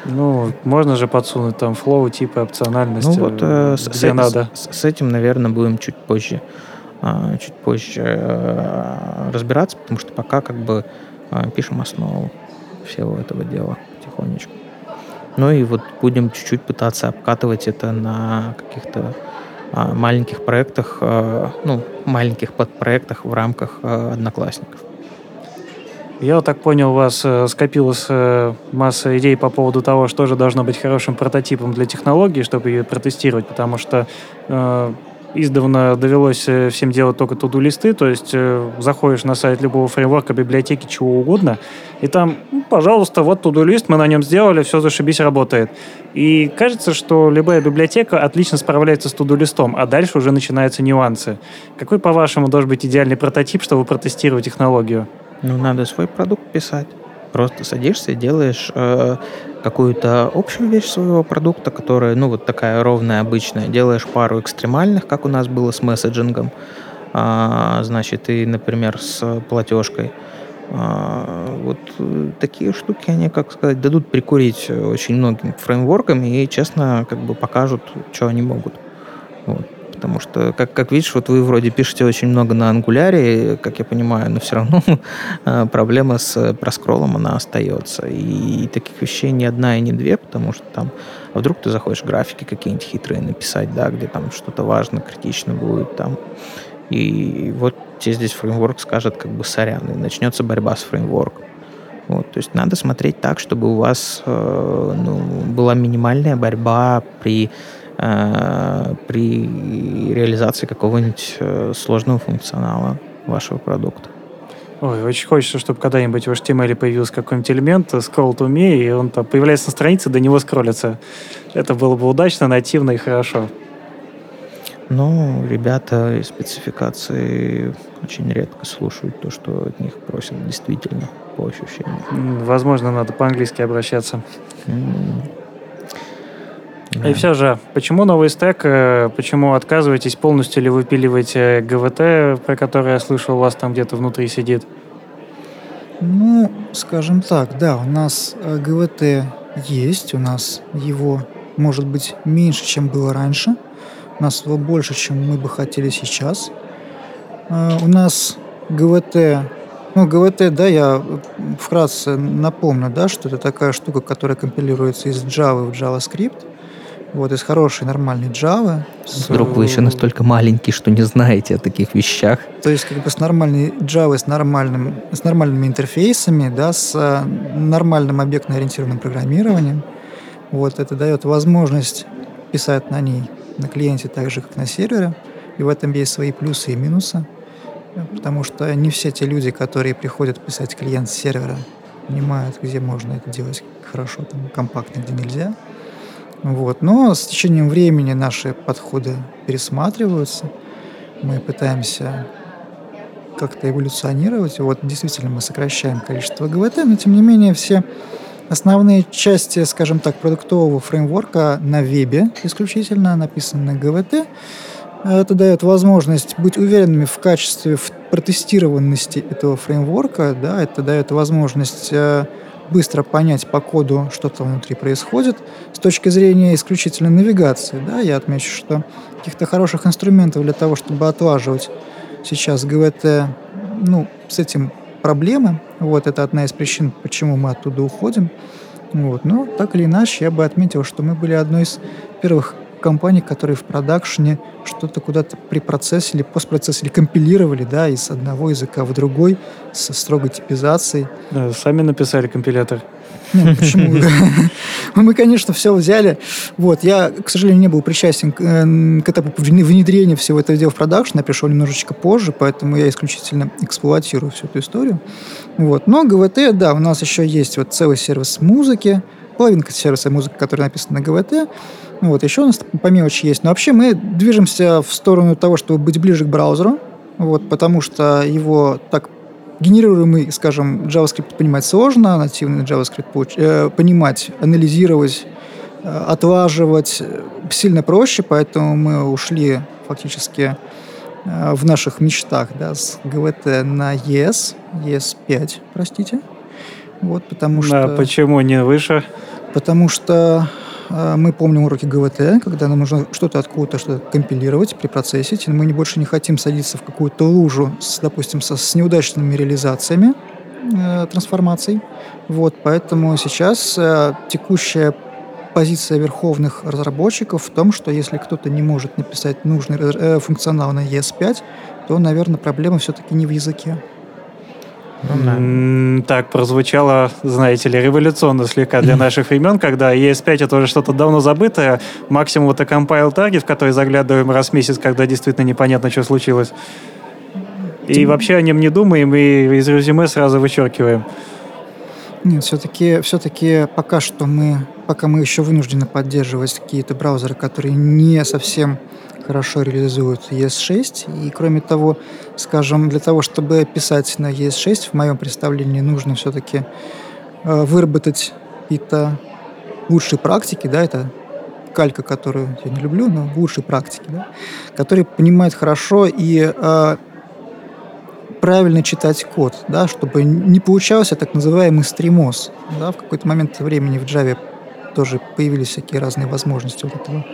Ну, можно же подсунуть там флоу, типа опциональности, ну, вот, э, где с, надо. С, с этим, наверное, будем чуть позже, э, чуть позже э, разбираться, потому что пока как бы э, пишем основу всего этого дела потихонечку. Ну и вот будем чуть-чуть пытаться обкатывать это на каких-то маленьких проектах, ну, маленьких подпроектах в рамках одноклассников. Я вот так понял, у вас э, скопилась э, масса идей по поводу того, что же должно быть хорошим прототипом для технологии, чтобы ее протестировать, потому что э, издавна довелось э, всем делать только туду-листы, то есть э, заходишь на сайт любого фреймворка, библиотеки, чего угодно, и там, ну, пожалуйста, вот туду-лист, мы на нем сделали, все зашибись, работает. И кажется, что любая библиотека отлично справляется с туду-листом, а дальше уже начинаются нюансы. Какой, по-вашему, должен быть идеальный прототип, чтобы протестировать технологию? Ну, надо свой продукт писать. Просто садишься и делаешь э, какую-то общую вещь своего продукта, которая, ну, вот такая ровная, обычная. Делаешь пару экстремальных, как у нас было с месседжингом. А, значит, и, например, с платежкой. А, вот э, такие штуки, они, как сказать, дадут прикурить очень многим фреймворкам и, честно, как бы покажут, что они могут. Вот. Потому что, как, как видишь, вот вы вроде пишете очень много на ангуляре, как я понимаю, но все равно <laughs> э, проблема с проскроллом, она остается. И таких вещей не одна и не две, потому что там, а вдруг ты заходишь графики какие-нибудь хитрые написать, да, где там что-то важно, критично будет там. И вот тебе здесь фреймворк скажет как бы сорян, и начнется борьба с фреймворком. Вот, то есть надо смотреть так, чтобы у вас э, ну, была минимальная борьба при Э, при реализации какого-нибудь э, сложного функционала вашего продукта. Ой, очень хочется, чтобы когда-нибудь в HTML появился какой-нибудь элемент, scroll to me, и он там появляется на странице, до него скроллится. Это было бы удачно, нативно и хорошо. Но ребята из спецификации очень редко слушают то, что от них просят действительно, по ощущениям. Возможно, надо по-английски обращаться. И все же, почему новый стек? э, Почему отказываетесь полностью или выпиливаете ГВТ, про который я слышал, у вас там где-то внутри сидит? Ну, скажем так, да, у нас э, ГВТ есть, у нас его может быть меньше, чем было раньше. У нас его больше, чем мы бы хотели сейчас. Э, У нас ГВТ, ну, ГВТ, да, я вкратце напомню, да, что это такая штука, которая компилируется из Java в JavaScript. Вот, из хорошей, нормальной Java. с, Вдруг вы еще настолько маленький, что не знаете о таких вещах. То есть как бы с нормальной Java, с, нормальным, с нормальными интерфейсами, да, с э, нормальным объектно-ориентированным программированием. Вот это дает возможность писать на ней на клиенте так же, как на сервере. И в этом есть свои плюсы и минусы. Потому что не все те люди, которые приходят писать клиент с сервера, понимают, где можно это делать хорошо, там, компактно, где нельзя. Вот. Но с течением времени наши подходы пересматриваются. Мы пытаемся как-то эволюционировать. Вот действительно мы сокращаем количество ГВТ, но тем не менее все основные части, скажем так, продуктового фреймворка на вебе исключительно написаны на ГВТ. Это дает возможность быть уверенными в качестве, в протестированности этого фреймворка. Да, это дает возможность э, быстро понять по коду, что там внутри происходит. С точки зрения исключительно навигации, да, я отмечу, что каких-то хороших инструментов для того, чтобы отлаживать сейчас ГВТ, ну, с этим проблемы. Вот это одна из причин, почему мы оттуда уходим. Вот. Но так или иначе, я бы отметил, что мы были одной из первых компаний, которые в продакшене что-то куда-то припроцессили, постпроцессили, компилировали, да, из одного языка в другой, со строгой типизацией. Э, Сами написали компилятор. Нет, почему? <laughs> Мы, конечно, все взяли. Вот, я, к сожалению, не был причастен к, э, этапу вне- внедрения всего этого дела в продакшн. Я пришел немножечко позже, поэтому я исключительно эксплуатирую всю эту историю. Вот. Но ГВТ, да, у нас еще есть вот целый сервис музыки, половинка сервиса музыки, который написан на ГВТ. Ну Вот, еще у нас по мелочи есть. Но вообще мы движемся в сторону того, чтобы быть ближе к браузеру, вот, потому что его так генерируемый, скажем, JavaScript понимать сложно, нативный JavaScript получ- э, понимать, анализировать, э, отлаживать э, сильно проще, поэтому мы ушли фактически э, в наших мечтах да, с GVT на ES, ES5, простите. Вот, потому что... А почему не выше? Потому что мы помним уроки ГВТ, когда нам нужно что-то откуда-то что компилировать, препроцессить, мы не, больше не хотим садиться в какую-то лужу, с, допустим, со, с неудачными реализациями э, трансформаций. Вот, поэтому сейчас э, текущая позиция верховных разработчиков в том, что если кто-то не может написать нужный э, функционал на ES5, то, наверное, проблема все-таки не в языке. М, Так, прозвучало, знаете ли, революционно слегка для <laughs> наших времен, когда ES5 это уже что-то давно забытое, максимум это compile target, в который заглядываем раз в месяц, когда действительно непонятно, что случилось. И вообще о нем не думаем, и из резюме сразу вычеркиваем. Нет, все-таки, все-таки пока что мы, пока мы еще вынуждены поддерживать какие-то браузеры, которые не совсем хорошо реализуют ES6. И кроме того, скажем, для того, чтобы писать на ES6, в моем представлении нужно все-таки э, выработать какие-то лучшие практики, да, это калька, которую я не люблю, но лучшие практики, да, которые понимают хорошо и э, правильно читать код, да, чтобы не получался так называемый стримоз. Да, в какой-то момент времени в Java тоже появились всякие разные возможности вот этого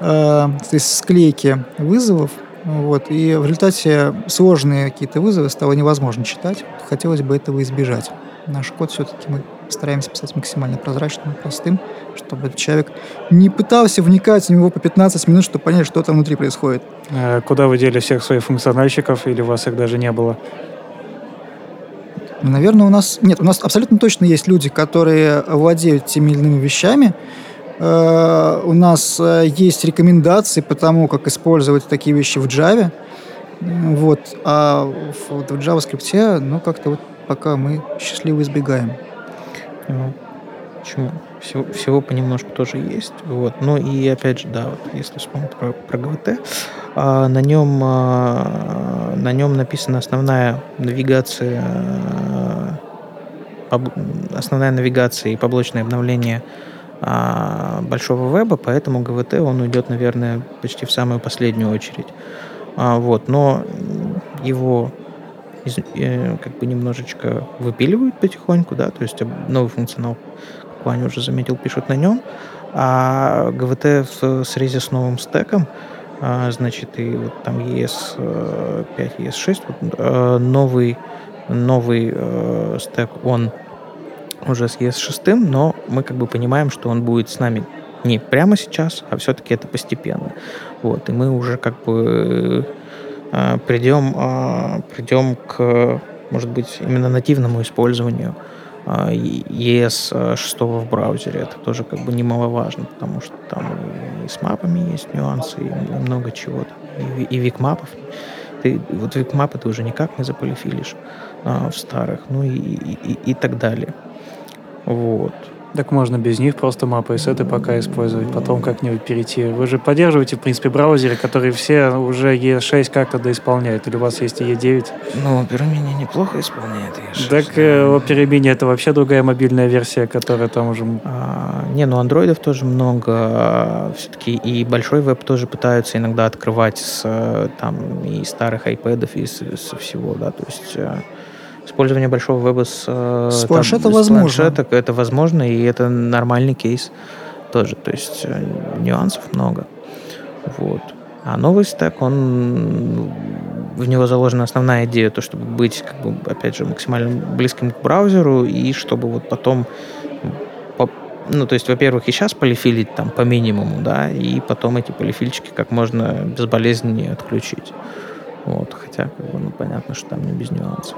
э, склейки вызовов. Вот, и в результате сложные какие-то вызовы стало невозможно читать. Хотелось бы этого избежать. Наш код все-таки мы стараемся писать максимально прозрачным, простым, чтобы этот человек не пытался вникать в него по 15 минут, чтобы понять, что там внутри происходит. Э, Куда вы дели всех своих функциональщиков, или у вас их даже не было? Наверное, у нас... Нет, у нас абсолютно точно есть люди, которые владеют теми или иными вещами. Э, У нас э, есть рекомендации по тому, как использовать такие вещи в Java. Вот. А в, в JavaScript, ну, как-то вот пока мы счастливо избегаем. Ну, Почему? всего, всего понемножку тоже есть. Вот. Ну и опять же, да, вот если вспомнить про, про ГВТ, а, на нем а, на нем написана основная навигация а, основная навигация и поблочное обновление большого веба, поэтому ГВТ он уйдет, наверное, почти в самую последнюю очередь. А, вот, но его э, как бы немножечко выпиливают потихоньку, да, то есть новый функционал, как Ваня уже заметил, пишут на нем, а ГВТ в срезе с новым стеком, а, значит, и вот там ES5, ES6, вот, э, новый, новый э, стек, он уже с ES6, но мы как бы понимаем, что он будет с нами не прямо сейчас, а все-таки это постепенно. Вот, и мы уже как бы э, придем, э, придем к, может быть, именно нативному использованию э, ES 6 в браузере. Это тоже как бы немаловажно, потому что там и с мапами есть нюансы, и много чего. И, и викмапов. Ты, вот викмапы ты уже никак не заполифилишь э, в старых, ну и, и, и, и так далее. Вот. Так можно без них просто мапы и сеты пока использовать, потом как-нибудь перейти. Вы же поддерживаете, в принципе, браузеры, которые все уже E6 как-то доисполняют, или у вас есть E9? Ну, Opera Mini неплохо исполняет E6. Так э, Opera Mini это вообще другая мобильная версия, которая там уже... А, не, ну андроидов тоже много, все-таки и большой веб тоже пытаются иногда открывать с там и старых iPad, и со всего, да, то есть э, использование большого веба с, э, с планшета там, возможно. С планшета, это возможно, и это нормальный кейс тоже. То есть э, нюансов много. Вот. А новый стек, он в него заложена основная идея, то, чтобы быть, как бы, опять же, максимально близким к браузеру, и чтобы вот потом по, ну, то есть, во-первых, и сейчас полифилить там по минимуму, да, и потом эти полифильчики как можно безболезненнее отключить. Вот, хотя, как бы, ну, понятно, что там не без нюансов.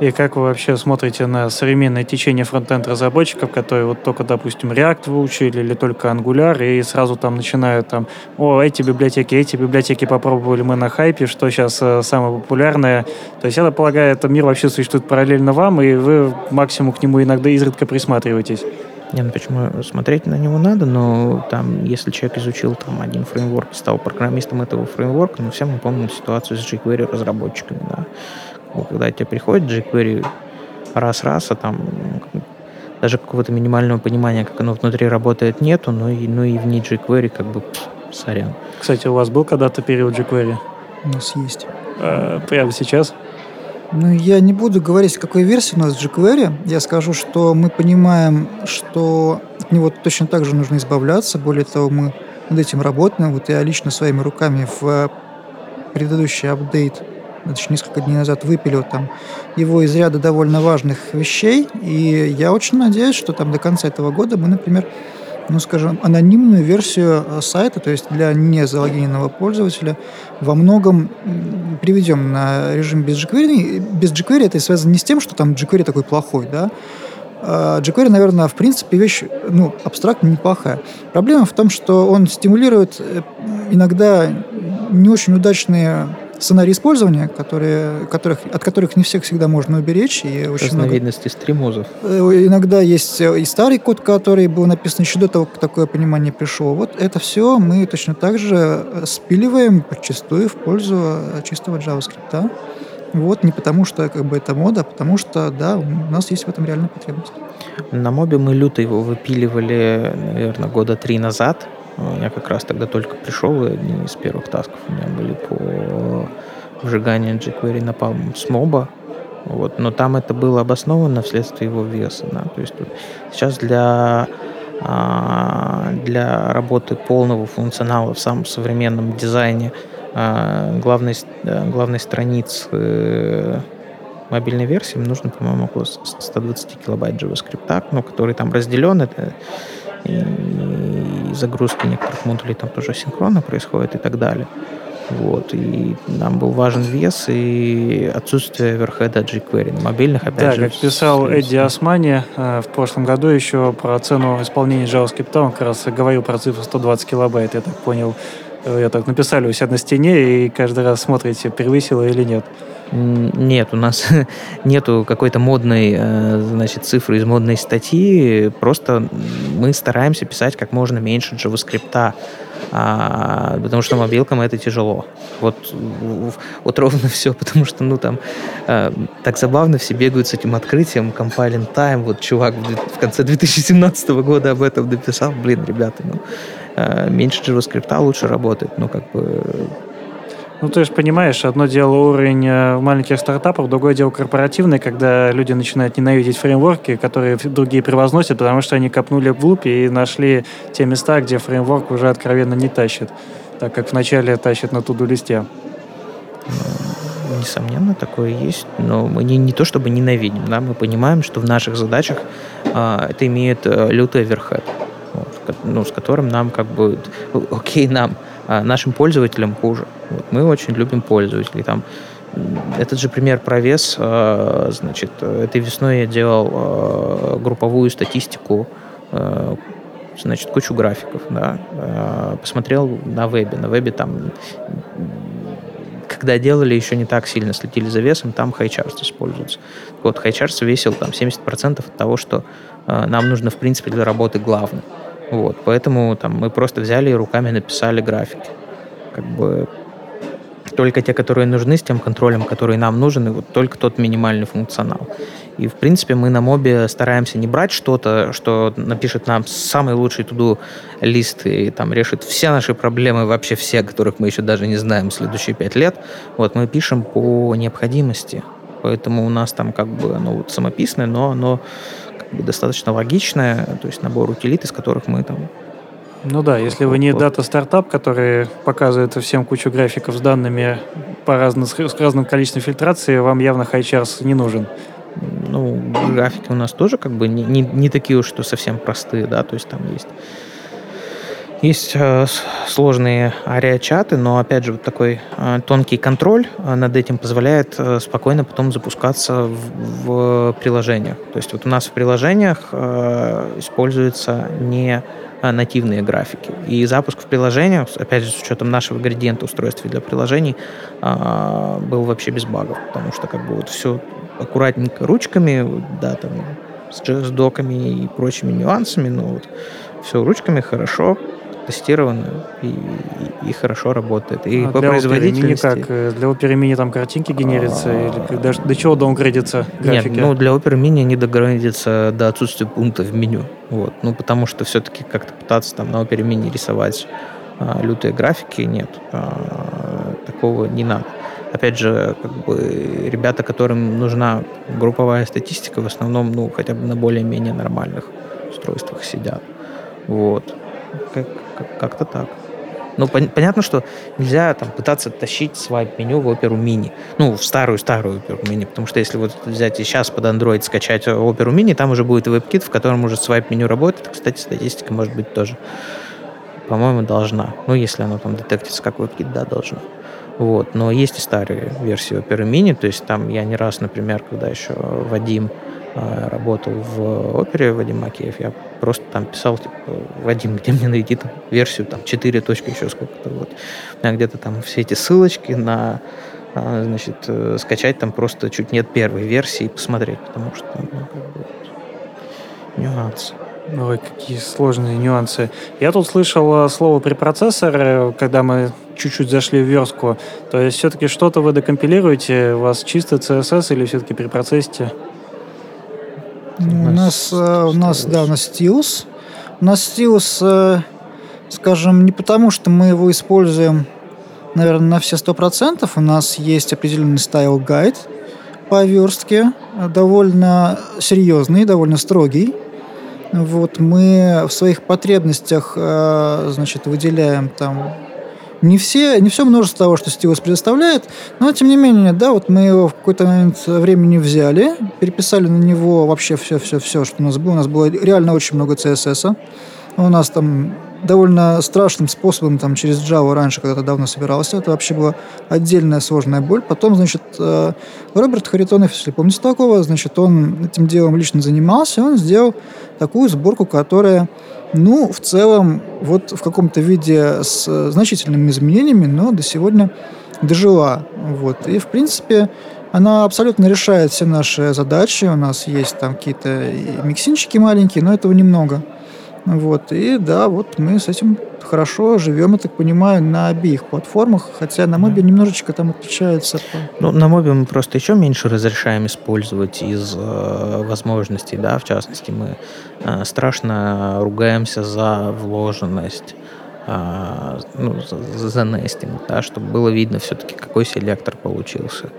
И как вы вообще смотрите на современное течение фронтенд разработчиков, которые вот только, допустим, React выучили или только Angular, и сразу там начинают там, о, эти библиотеки, эти библиотеки попробовали мы на хайпе, что сейчас э, самое популярное. То есть я полагаю, этот мир вообще существует параллельно вам, и вы максимум к нему иногда изредка присматриваетесь. Не, ну почему смотреть на него надо, но там, если человек изучил там один фреймворк, стал программистом этого фреймворка, ну все мы помним ситуацию с jQuery разработчиками, да когда тебе приходит jQuery раз-раз, а там даже какого-то минимального понимания, как оно внутри работает, нету, но и, ну и в ней jQuery как бы сорян. Кстати, у вас был когда-то период jQuery? У нас есть. А, прямо сейчас? Ну, я не буду говорить, какой версии у нас jQuery. Я скажу, что мы понимаем, что от него точно так же нужно избавляться. Более того, мы над этим работаем. Вот я лично своими руками в предыдущий апдейт значит, несколько дней назад выпилил там его из ряда довольно важных вещей, и я очень надеюсь, что там до конца этого года мы, например, ну, скажем, анонимную версию э, сайта, то есть для незалогиненного пользователя, во многом приведем на режим без jQuery. Без jQuery это связано не с тем, что там jQuery такой плохой, да, а jQuery, наверное, в принципе, вещь ну, абстрактно неплохая. Проблема в том, что он стимулирует э, иногда не очень удачные сценарии использования, которые, которых, от которых не всех всегда можно уберечь. И очень Разновидности много... стримузов. Э, иногда есть э, и старый код, который был написан еще до того, как такое понимание пришло. Вот это все мы точно так же э, спиливаем подчастую в пользу чистого JavaScript. Вот, не потому что как бы это мода, а потому что, да, у нас есть в этом реальная потребность. На мобе мы люто его выпиливали, наверное, года три назад. Я как раз тогда только пришел, и одни из первых тасков у меня были по сжиганию jQuery напалмом с моба. Вот. Но там это было обосновано вследствие его веса. Да? То есть сейчас для, а, для работы полного функционала в самом современном дизайне а, главной, главной страницы э, мобильной версии нужно, по-моему, около 120 килобайт JavaScript, ну, который там разделен. Это и загрузки некоторых модулей там тоже синхронно происходит и так далее. Вот, и нам был важен вес и отсутствие оверхеда jQuery на мобильных, опять да, же. как писал Эдди Османи э, в прошлом году еще про цену исполнения JavaScript, он как раз говорил про цифру 120 килобайт, я так понял. Я так написали у себя на стене, и каждый раз смотрите, превысило или нет. Нет, у нас <laughs> нету какой-то модной, э, значит, цифры из модной статьи. Просто мы стараемся писать как можно меньше JavaScript, а, потому что мобилкам это тяжело. Вот, вот ровно <laughs> все, потому что, ну, там, э, так забавно все бегают с этим открытием, compiling time. Вот чувак в конце 2017 года об этом написал. Блин, ребята, ну, э, меньше JavaScript лучше работает. Ну, как бы ну, ты же понимаешь, одно дело уровень э, маленьких стартапов, другое дело корпоративный, когда люди начинают ненавидеть фреймворки, которые другие превозносят, потому что они копнули вглубь и нашли те места, где фреймворк уже откровенно не тащит, так как вначале тащит на туду-листе. Несомненно, такое есть, но мы не, не то чтобы ненавидим, да, мы понимаем, что в наших задачах а, это имеет а, лютый оверхед, ну, с которым нам как бы, <laughs> окей, нам, а нашим пользователям хуже. Вот, мы очень любим пользователей. Там, этот же пример про вес. А, значит, этой весной я делал а, групповую статистику а, значит, кучу графиков, да, посмотрел на вебе, на вебе там когда делали, еще не так сильно следили за весом, там хайчарс используется. Вот хайчарс весил там 70% от того, что э, нам нужно, в принципе, для работы главное. Вот, поэтому там, мы просто взяли и руками написали графики. Как бы только те, которые нужны, с тем контролем, который нам нужен, и вот только тот минимальный функционал. И, в принципе, мы на мобе стараемся не брать что-то, что напишет нам самый лучший туду лист и там решит все наши проблемы, вообще все, которых мы еще даже не знаем следующие пять лет. Вот мы пишем по необходимости. Поэтому у нас там как бы оно вот самописное, но оно достаточно логичная, то есть набор утилит, из которых мы там ну да, если вы не дата-стартап, который показывает всем кучу графиков с данными по разным, с разным количеством фильтрации, вам явно Highcharts не нужен. Ну, графики у нас тоже как бы не, не, не такие уж, что совсем простые, да, то есть там есть есть э, сложные area chart ы, но, опять же, вот такой э, тонкий контроль э, над этим позволяет спокойно потом запускаться в, в приложениях. То есть вот у нас в приложениях используются не нативные графики. И запуск в приложениях, опять же, с учетом нашего градиента устройства для приложений, был вообще без багов, потому что как бы вот все аккуратненько ручками, да, там, с JS-доками и прочими нюансами, но вот все ручками хорошо, тестировано и, и, и хорошо работает. И а по для производительности... Opera как? Для Opera Mini там картинки генерятся? А... Или до, до чего даунгрейдятся графики? Нет, ну для Opera Mini они догрейдятся до отсутствия пункта в меню. Вот. Ну потому что все-таки как-то пытаться там на Opera Mini рисовать а, лютые графики, нет. А, такого не надо. Опять же, как бы ребята, которым нужна групповая статистика, в основном, ну, хотя бы на более-менее нормальных устройствах сидят. Вот. Как, как-то так. Ну, пон- понятно, что нельзя там пытаться тащить свайп-меню в Opera Mini. Ну, в старую-старую Opera Mini, потому что если вот взять и сейчас под Android скачать Opera Mini, там уже будет WebKit, в котором уже свайп-меню работает. Кстати, статистика может быть тоже, по-моему, должна. Ну, если оно там детектится как WebKit, да, должно. Вот. Но есть и старые версии Opera Mini, то есть там я не раз, например, когда еще Вадим а, работал в опере Вадим Макеев, я просто там писал, типа, Вадим, где мне найти там версию, там, 4 точки, еще сколько-то, вот. У где-то там все эти ссылочки на, а, значит, э, скачать там просто чуть нет первой версии и посмотреть, потому что ну, как бы, нюансы. Ой, какие сложные нюансы. Я тут слышал э, слово препроцессор, э, когда мы чуть-чуть зашли в верстку. То есть все-таки что-то вы докомпилируете, у вас чисто CSS или все-таки препроцессите? Ну, у нас, у нас, да, у нас стилус. У нас Stylus, э, скажем, не потому, что мы его используем, наверное, на все сто процентов. У нас есть определенный style guide по верстке, довольно серьезный, довольно строгий. Вот мы в своих потребностях, э, значит, выделяем там не, все, не все множество того, что Stylus предоставляет, но тем не менее, да, вот мы его в какой-то момент времени взяли, переписали на него вообще все-все-все, что у нас было. У нас было реально очень много CSS. У нас там довольно страшным способом там через Java раньше, когда-то давно собирался. Это вообще была отдельная сложная боль. Потом, значит, э, Роберт Харитонов, если помните такого, значит, он этим делом лично занимался, он сделал такую сборку, которая ну, в целом, вот в каком-то виде с значительными изменениями, но до сегодня дожила. Вот. И, в принципе, она абсолютно решает все наши задачи. У нас есть там какие-то миксинчики маленькие, но этого немного. Вот. И да, вот мы с этим хорошо живем, я так понимаю, на обеих платформах, хотя на мобе немножечко там отличается. Ну, на мобе мы просто еще меньше разрешаем использовать из э, возможностей, да, в частности, мы э, страшно ругаемся за вложенность э, ну, за, за нестинг, да, чтобы было видно все-таки, какой селектор получился.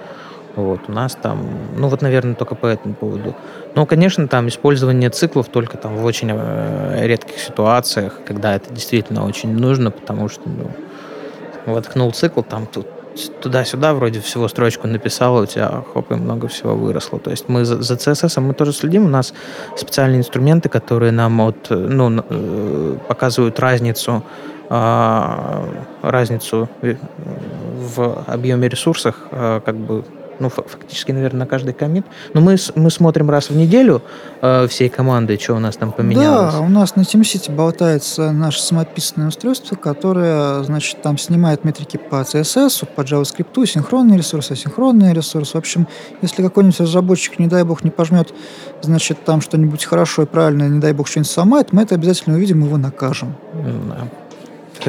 Вот, у нас там, ну вот, наверное, только по этому поводу. Ну, конечно, там использование циклов только там в очень э, редких ситуациях, когда это действительно очень нужно, потому что, ну, воткнул цикл, там тут туда-сюда вроде всего строчку написал, у тебя хоп, и много всего выросло. То есть мы за, за CSS мы тоже следим, у нас специальные инструменты, которые нам от, ну, э, показывают разницу а, разницу в объеме ресурсах, а, как бы ну, фактически, наверное, на каждый комит. Но мы, мы смотрим раз в неделю э, всей команды, что у нас там поменялось. Да, у нас на TeamCity болтается наше самописное устройство, которое, значит, там снимает метрики по CSS, по JavaScript, синхронные ресурсы, асинхронные ресурсы. В общем, если какой-нибудь разработчик, не дай бог, не пожмет, значит, там что-нибудь хорошо и правильно, не дай бог, что-нибудь сломает, мы это обязательно увидим, его накажем. Да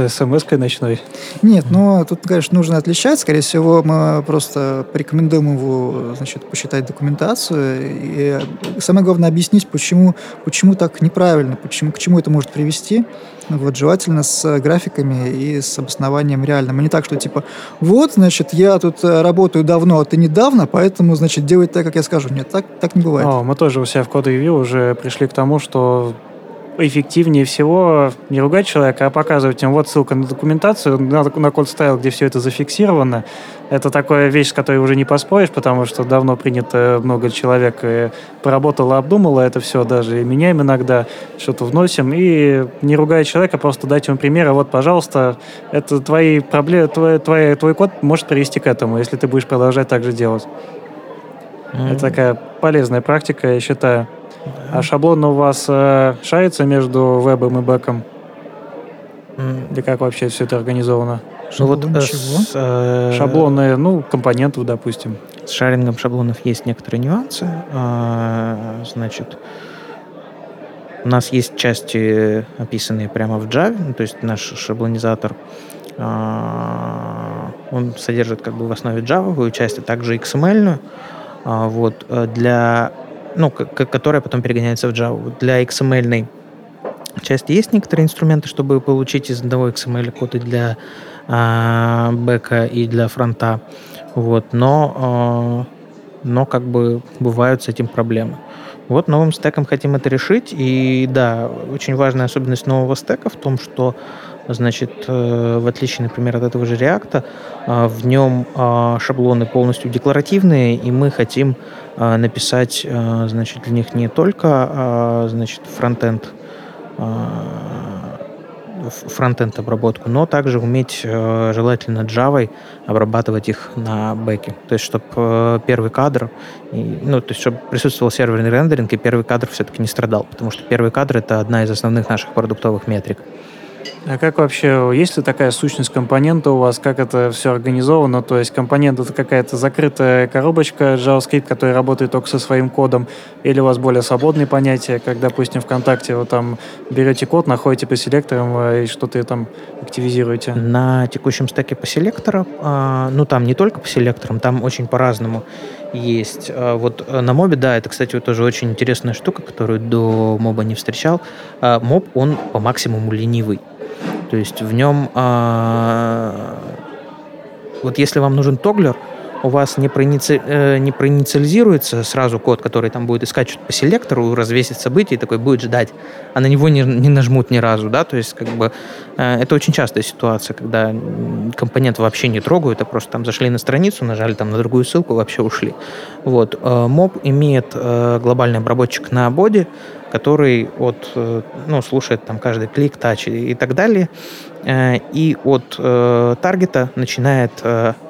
смс-кой ночной? Нет, ну тут, конечно, нужно отличать. Скорее всего, мы просто порекомендуем его, значит, посчитать документацию. И самое главное объяснить, почему, почему так неправильно, почему, к чему это может привести. Вот, желательно с графиками и с обоснованием реальным. А не так, что типа, вот, значит, я тут э, работаю давно, а ты недавно, поэтому, значит, делай так, как я скажу. Нет, так, так не бывает. О, мы тоже у себя в Review уже пришли к тому, что эффективнее всего не ругать человека, а показывать им вот ссылка на документацию, на, на код стайл, где все это зафиксировано. Это такая вещь, с которой уже не поспоришь, потому что давно принято много человек и поработало, обдумало это все, даже и меняем иногда, что-то вносим, и не ругая человека, просто дать ему примеры, вот, пожалуйста, это твои проблемы, твой, твой, твой код может привести к этому, если ты будешь продолжать так же делать. Mm-hmm. Это такая полезная практика, я считаю. А шаблон у вас э, шарится между вебом и бэком? Mm. Или как вообще все это организовано? Ну вот э, с, э, шаблоны, ну, компонентов, допустим. С шарингом шаблонов есть некоторые нюансы. А, значит, у нас есть части, описанные прямо в Java, ну, то есть наш шаблонизатор, а, он содержит как бы в основе Java часть, а также XML. А, вот, э, для ну, которая потом перегоняется в Java. Для XML части есть некоторые инструменты, чтобы получить из одного XML коды для э, бэка и для фронта. Вот, но, э, но как бы бывают с этим проблемы. Вот новым стеком хотим это решить. И да, очень важная особенность нового стека в том, что Значит, э, в отличие, например, от этого же React, э, в нем э, шаблоны полностью декларативные, и мы хотим написать, значит, для них не только, значит, фронтенд, фронтенд обработку, но также уметь желательно Java обрабатывать их на бэке. То есть, чтобы первый кадр, ну, то есть, чтобы присутствовал серверный рендеринг, и первый кадр все-таки не страдал, потому что первый кадр — это одна из основных наших продуктовых метрик. А как вообще, есть ли такая сущность компонента у вас, как это все организовано? То есть компонент это какая-то закрытая коробочка JavaScript, которая работает только со своим кодом, или у вас более свободные понятия, как, допустим, ВКонтакте вы там берете код, находите по селекторам э, и что-то там активизируете? На текущем стеке по селекторам, а, ну там не только по селекторам, там очень по-разному есть. А, вот э, на мобе, да, это, кстати, тоже очень интересная штука, которую до моба не встречал. А, моб, он по максимуму ленивый. То есть в нем, а, вот если вам нужен тоглер, у вас не, проиници... Э, не проинициализируется сразу код, который там будет искать что-то по селектору, развесить события и такой будет ждать, а на него не, не нажмут ни разу, да, то есть как бы э, это очень частая ситуация, когда компонент вообще не трогают, а просто там зашли на страницу, нажали там на другую ссылку, вообще ушли. Вот. Э, моб имеет глобальный обработчик на боди, который от, э, ну, слушает там каждый клик, тач и так далее, э, и от э, таргета начинает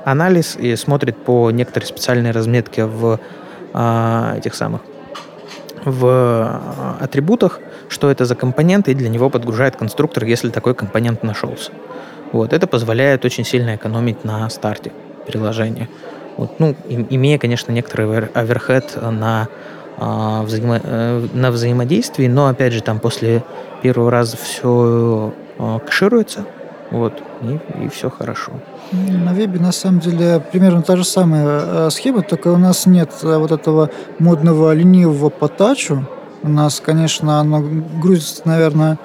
анализ и смотрит по некоторой специальной разметке в этих самых в атрибутах, что это за компонент, и для него подгружает конструктор, если такой компонент нашелся. Вот, это позволяет очень сильно экономить на старте приложения. Вот, ну, имея, конечно, некоторый оверхед на взаимо... Э, на взаимодействии, но опять же там после первого раза все а, кэшируется, вот, и, и все хорошо. На вебе на самом деле примерно та же самая э, схема, только у нас нет э, вот этого модного ленивого по тачу. У нас, конечно, оно грузится, наверное,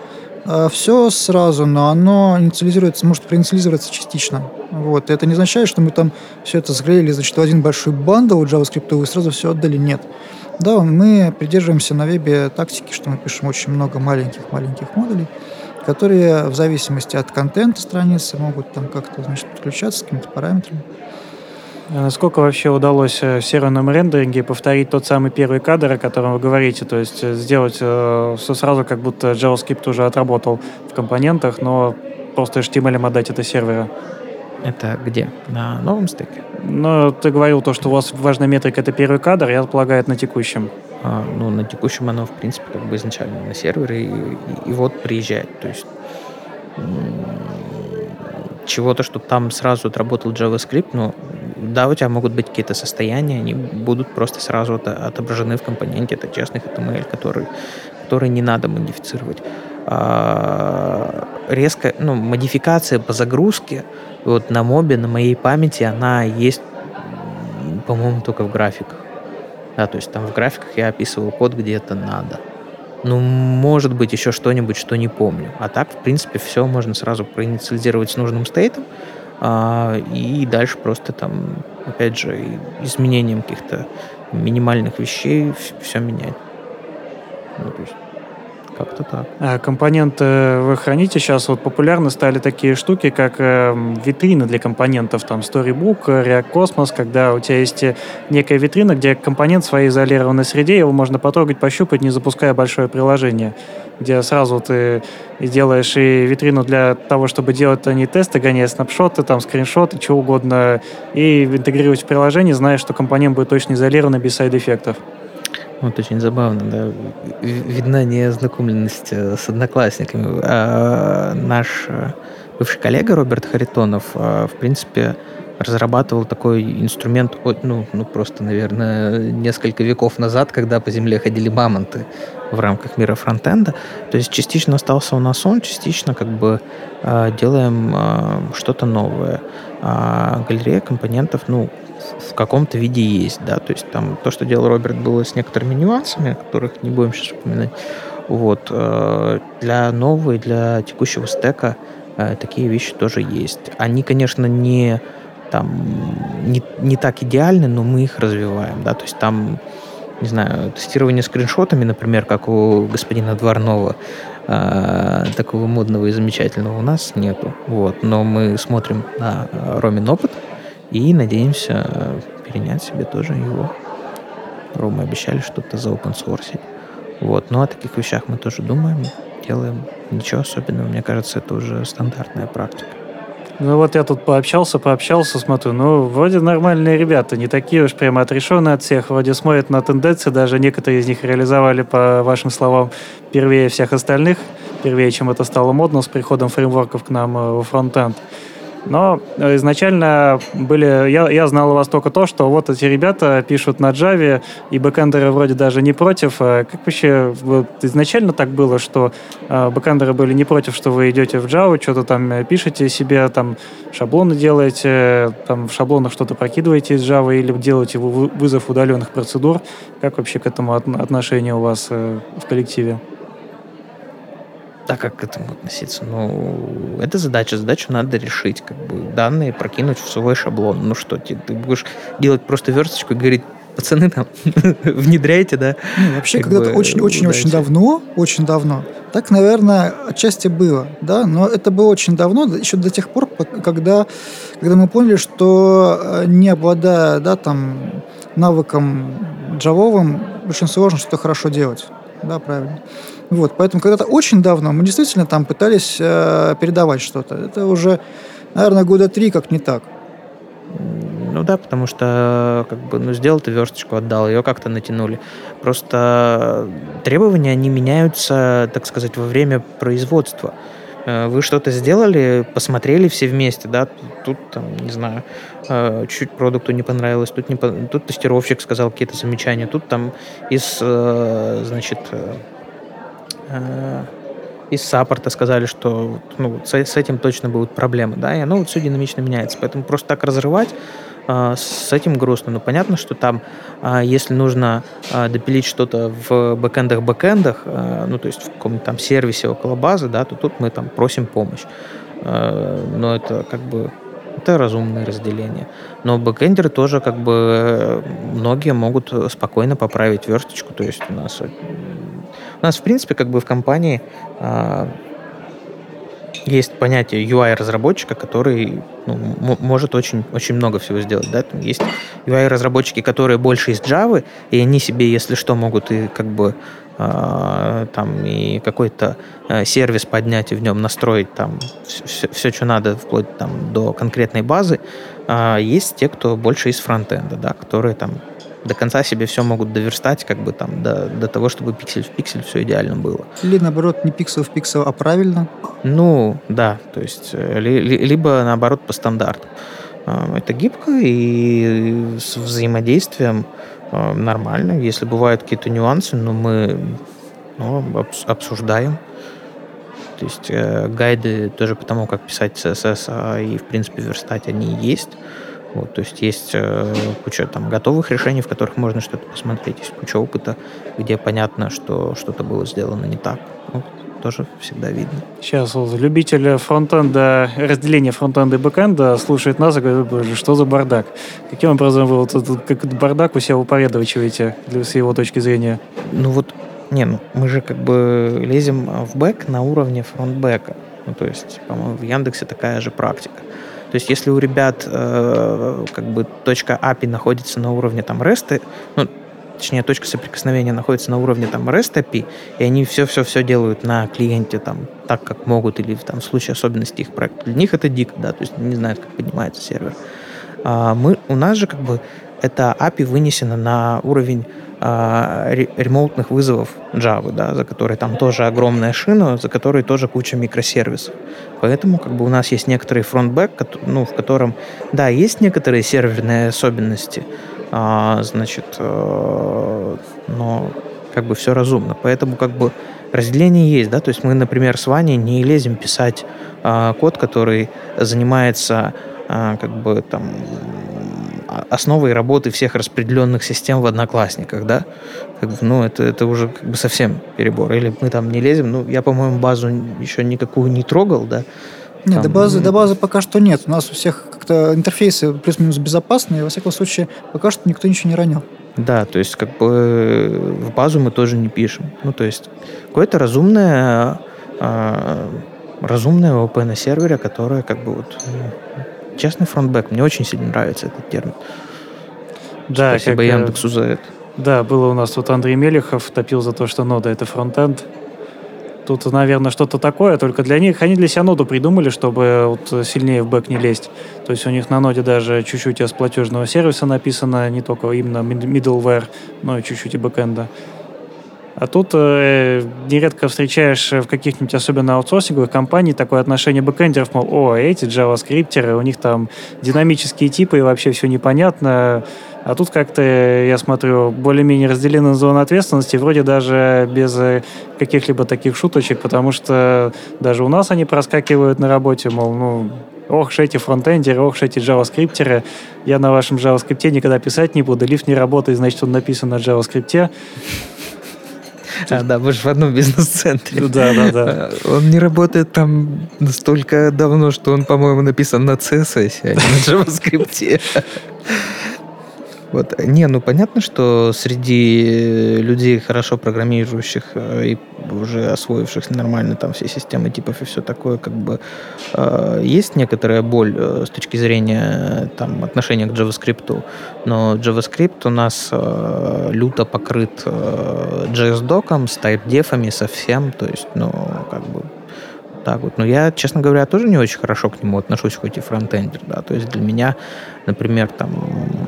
все сразу, но оно инициализируется, может проинициализироваться частично. Вот. Это не означает, что мы там все это сгрели, значит, в один большой бандл JavaScript и сразу все отдали. Нет. Да, мы придерживаемся на вебе тактики, что мы пишем очень много маленьких-маленьких модулей, которые в зависимости от контента страницы могут там как-то значит, подключаться с какими-то параметрами. А насколько вообще удалось э, в серверном рендеринге повторить тот самый первый кадр, о котором вы говорите, то есть э, сделать э, все сразу, как будто JavaScript уже отработал в компонентах, но просто HTML отдать это сервера? Это где? На новом стеке? Ну, ты говорил то, что у вас важная метрика — это первый кадр, я полагаю, это на текущем. А, ну, на текущем оно, в принципе, как бы изначально на сервере, и, и, и вот приезжает. То есть чего-то, чтобы там сразу отработал JavaScript, ну, да, у тебя могут быть какие-то состояния, они будут просто сразу отображены в компоненте. Это честный HTML, который, который не надо модифицировать. А, резко, ну, модификация по загрузке вот на мобе, на моей памяти, она есть, по-моему, только в графиках. Да, то есть там в графиках я описывал код, где это надо. Ну, может быть, еще что-нибудь, что не помню. А так, в принципе, все можно сразу проинициализировать с нужным стейтом, а, и дальше просто там, опять же, изменением каких-то минимальных вещей все менять. Ну, то есть как-то так. А компоненты вы храните сейчас, вот популярны стали такие штуки, как э, витрины для компонентов, там Storybook, React Cosmos, когда у тебя есть э, некая витрина, где компонент в своей изолированной среде, его можно потрогать, пощупать, не запуская большое приложение, где сразу ты делаешь и витрину для того, чтобы делать они тесты, гоняя снапшоты, там скриншоты, что угодно, и интегрировать в приложение, зная, что компонент будет точно изолирован без сайд-эффектов. Вот очень забавно, да. Видна неознакомленность э, с одноклассниками. А наш э, бывший коллега Роберт Харитонов, э, в принципе, разрабатывал такой инструмент, ну, ну просто, наверное, несколько веков назад, когда по земле ходили мамонты в рамках мира фронтенда. То есть частично остался у нас он, частично как бы делаем что-то новое. А галерея компонентов, ну, в каком-то виде есть, да, то есть там то, что делал Роберт, было с некоторыми нюансами, о которых не будем сейчас упоминать. Вот. Э, для нового и для текущего стека э, такие вещи тоже есть. Они, конечно, не там не, не так идеальны, но мы их развиваем, да, то есть там не знаю, тестирование скриншотами, например, как у господина Дворнова, э, такого модного и замечательного у нас нету. Вот. Но мы смотрим на Ромин опыт, и надеемся э, перенять себе тоже его. Рома обещали что-то за open source. Вот. Ну, о таких вещах мы тоже думаем, делаем. Ничего особенного, мне кажется, это уже стандартная практика. Ну вот я тут пообщался, пообщался, смотрю, ну вроде нормальные ребята, не такие уж прямо отрешенные от всех, вроде смотрят на тенденции, даже некоторые из них реализовали, по вашим словам, первее всех остальных, первее, чем это стало модно с приходом фреймворков к нам э, во фронтенд. Но изначально были, я, я знал у вас только то, что вот эти ребята пишут на Java, и бэкэндеры вроде даже не против. А как вообще вот изначально так было, что э, бэкэндеры были не против, что вы идете в Java, что-то там пишете себе, там шаблоны делаете, там в шаблонах что-то прокидываете из Java или делаете вызов удаленных процедур. Как вообще к этому отношение у вас э, в коллективе? А как к этому относиться? Ну, это задача. Задачу надо решить. Как бы данные прокинуть в свой шаблон. Ну что, ты, ты будешь делать просто версточку и говорить, пацаны там, <laughs> внедряйте, да? Ну, вообще, когда-то очень-очень-очень давно, очень давно, так, наверное, отчасти было, да, но это было очень давно, еще до тех пор, когда, когда мы поняли, что э, не обладая, да, там, навыком джавовым, очень сложно что-то хорошо делать. Да, правильно. Вот, поэтому когда-то очень давно мы действительно там пытались э, передавать что-то. Это уже, наверное, года три как не так. Ну да, потому что как бы, ну, сделал ты версточку, отдал, ее как-то натянули. Просто требования, они меняются, так сказать, во время производства. Э, вы что-то сделали, посмотрели все вместе, да, тут, там, не знаю, э, чуть продукту не понравилось, тут, не, тут тестировщик сказал какие-то замечания, тут там из, э, значит, из саппорта сказали, что ну, с, с этим точно будут проблемы, да, и оно вот все динамично меняется. Поэтому просто так разрывать э, с этим грустно. Но понятно, что там, э, если нужно э, допилить что-то в бэкэндах-бэкэндах, э, ну, то есть в каком-то там сервисе около базы, да, то тут мы там просим помощь. Э, но это как бы это разумное разделение. Но бэкэндеры тоже как бы многие могут спокойно поправить версточку. То есть у нас у нас, в принципе, как бы в компании э, есть понятие UI-разработчика, который ну, может очень, очень много всего сделать. Да? Там есть UI-разработчики, которые больше из Java, и они себе, если что, могут и как бы э, там и какой-то э, сервис поднять и в нем настроить там все, все, что надо, вплоть там до конкретной базы. А есть те, кто больше из фронтенда, да, которые там до конца себе все могут доверстать, как бы там, до, до того, чтобы пиксель в пиксель все идеально было. Или наоборот, не пиксель в пиксель, а правильно? Ну, да, то есть, э, ли, ли, либо наоборот по стандарту. А, это гибко и с взаимодействием а, нормально. Если бывают какие-то нюансы, но мы ну, обсуждаем. То есть э, гайды тоже по тому, как писать CSS а, и, в принципе, верстать, они есть. Вот, то есть есть э, куча там готовых решений, в которых можно что-то посмотреть, есть куча опыта, где понятно, что что-то было сделано не так. Ну, тоже всегда видно. Сейчас вот любитель фронтенда, разделения фронтенда и бэкенда слушает нас и говорит, что за бардак? Каким образом вы вот этот как бардак у себя упорядочиваете с его точки зрения? Ну вот, не, ну мы же как бы лезем в бэк на уровне фронтбэка. Ну, то есть, по-моему, в Яндексе такая же практика. То есть если у ребят э, как бы точка API находится на уровне там REST, ну, точнее, точка соприкосновения находится на уровне там REST API, и они все-все-все делают на клиенте там так, как могут, или там, в случае особенностей их проекта. Для них это дико, да, то есть не знают, как поднимается сервер. А мы, у нас же как бы это API вынесено на уровень а, ремоутных вызовов Java, да, за которые там тоже огромная шина, за которой тоже куча микросервисов. Поэтому как бы у нас есть некоторый фронтбэк, ну, в котором, да, есть некоторые серверные особенности, а, значит, э, но как бы все разумно. Поэтому как бы разделение есть, да, то есть мы, например, с Ваней не лезем писать а, код, который занимается а, как бы там основой работы всех распределенных систем в Одноклассниках, да? Как бы, ну, это, это уже как бы совсем перебор. Или мы там не лезем. Ну, я, по-моему, базу еще никакую не трогал, да? Нет, там, до базы, до базы пока что нет. У нас у всех как-то интерфейсы плюс-минус безопасные. Во всяком случае, пока что никто ничего не ронил. Да, то есть как бы в базу мы тоже не пишем. Ну, то есть какое-то разумное, э, разумное ОП на сервере, которое как бы вот Честный фронтбэк. Мне очень сильно нравится этот термин. Да, Спасибо как, Яндексу за это. Да, было у нас тут Андрей Мелехов, топил за то, что нода — это фронтенд. Тут, наверное, что-то такое, только для них, они для себя ноду придумали, чтобы вот сильнее в бэк не лезть. То есть у них на ноде даже чуть-чуть из платежного сервиса написано, не только именно middleware, но и чуть-чуть и бэкэнда. А тут э, нередко встречаешь в каких-нибудь особенно аутсорсинговых компаниях такое отношение бэкэндеров, мол, о, эти джаваскриптеры, у них там динамические типы и вообще все непонятно. А тут как-то, я смотрю, более-менее разделены зоны ответственности, вроде даже без э, каких-либо таких шуточек, потому что даже у нас они проскакивают на работе, мол, ну, ох, эти фронтендеры, ох, эти джаваскриптеры, я на вашем джаваскрипте никогда писать не буду, лифт не работает, значит, он написан на джаваскрипте. А, да, вы же в одном бизнес-центре. Да, да, да. Он не работает там настолько давно, что он, по-моему, написан на CSS, а не на JavaScript. Вот. Не, ну понятно, что среди людей, хорошо программирующих э, и уже освоивших нормально там все системы типов и все такое, как бы э, есть некоторая боль э, с точки зрения там отношения к JavaScript, но JavaScript у нас э, люто покрыт э, JS-доком, с type-дефами совсем, то есть, ну, как бы так вот. Но я, честно говоря, тоже не очень хорошо к нему отношусь, хоть и фронтендер, да. То есть для меня, например, там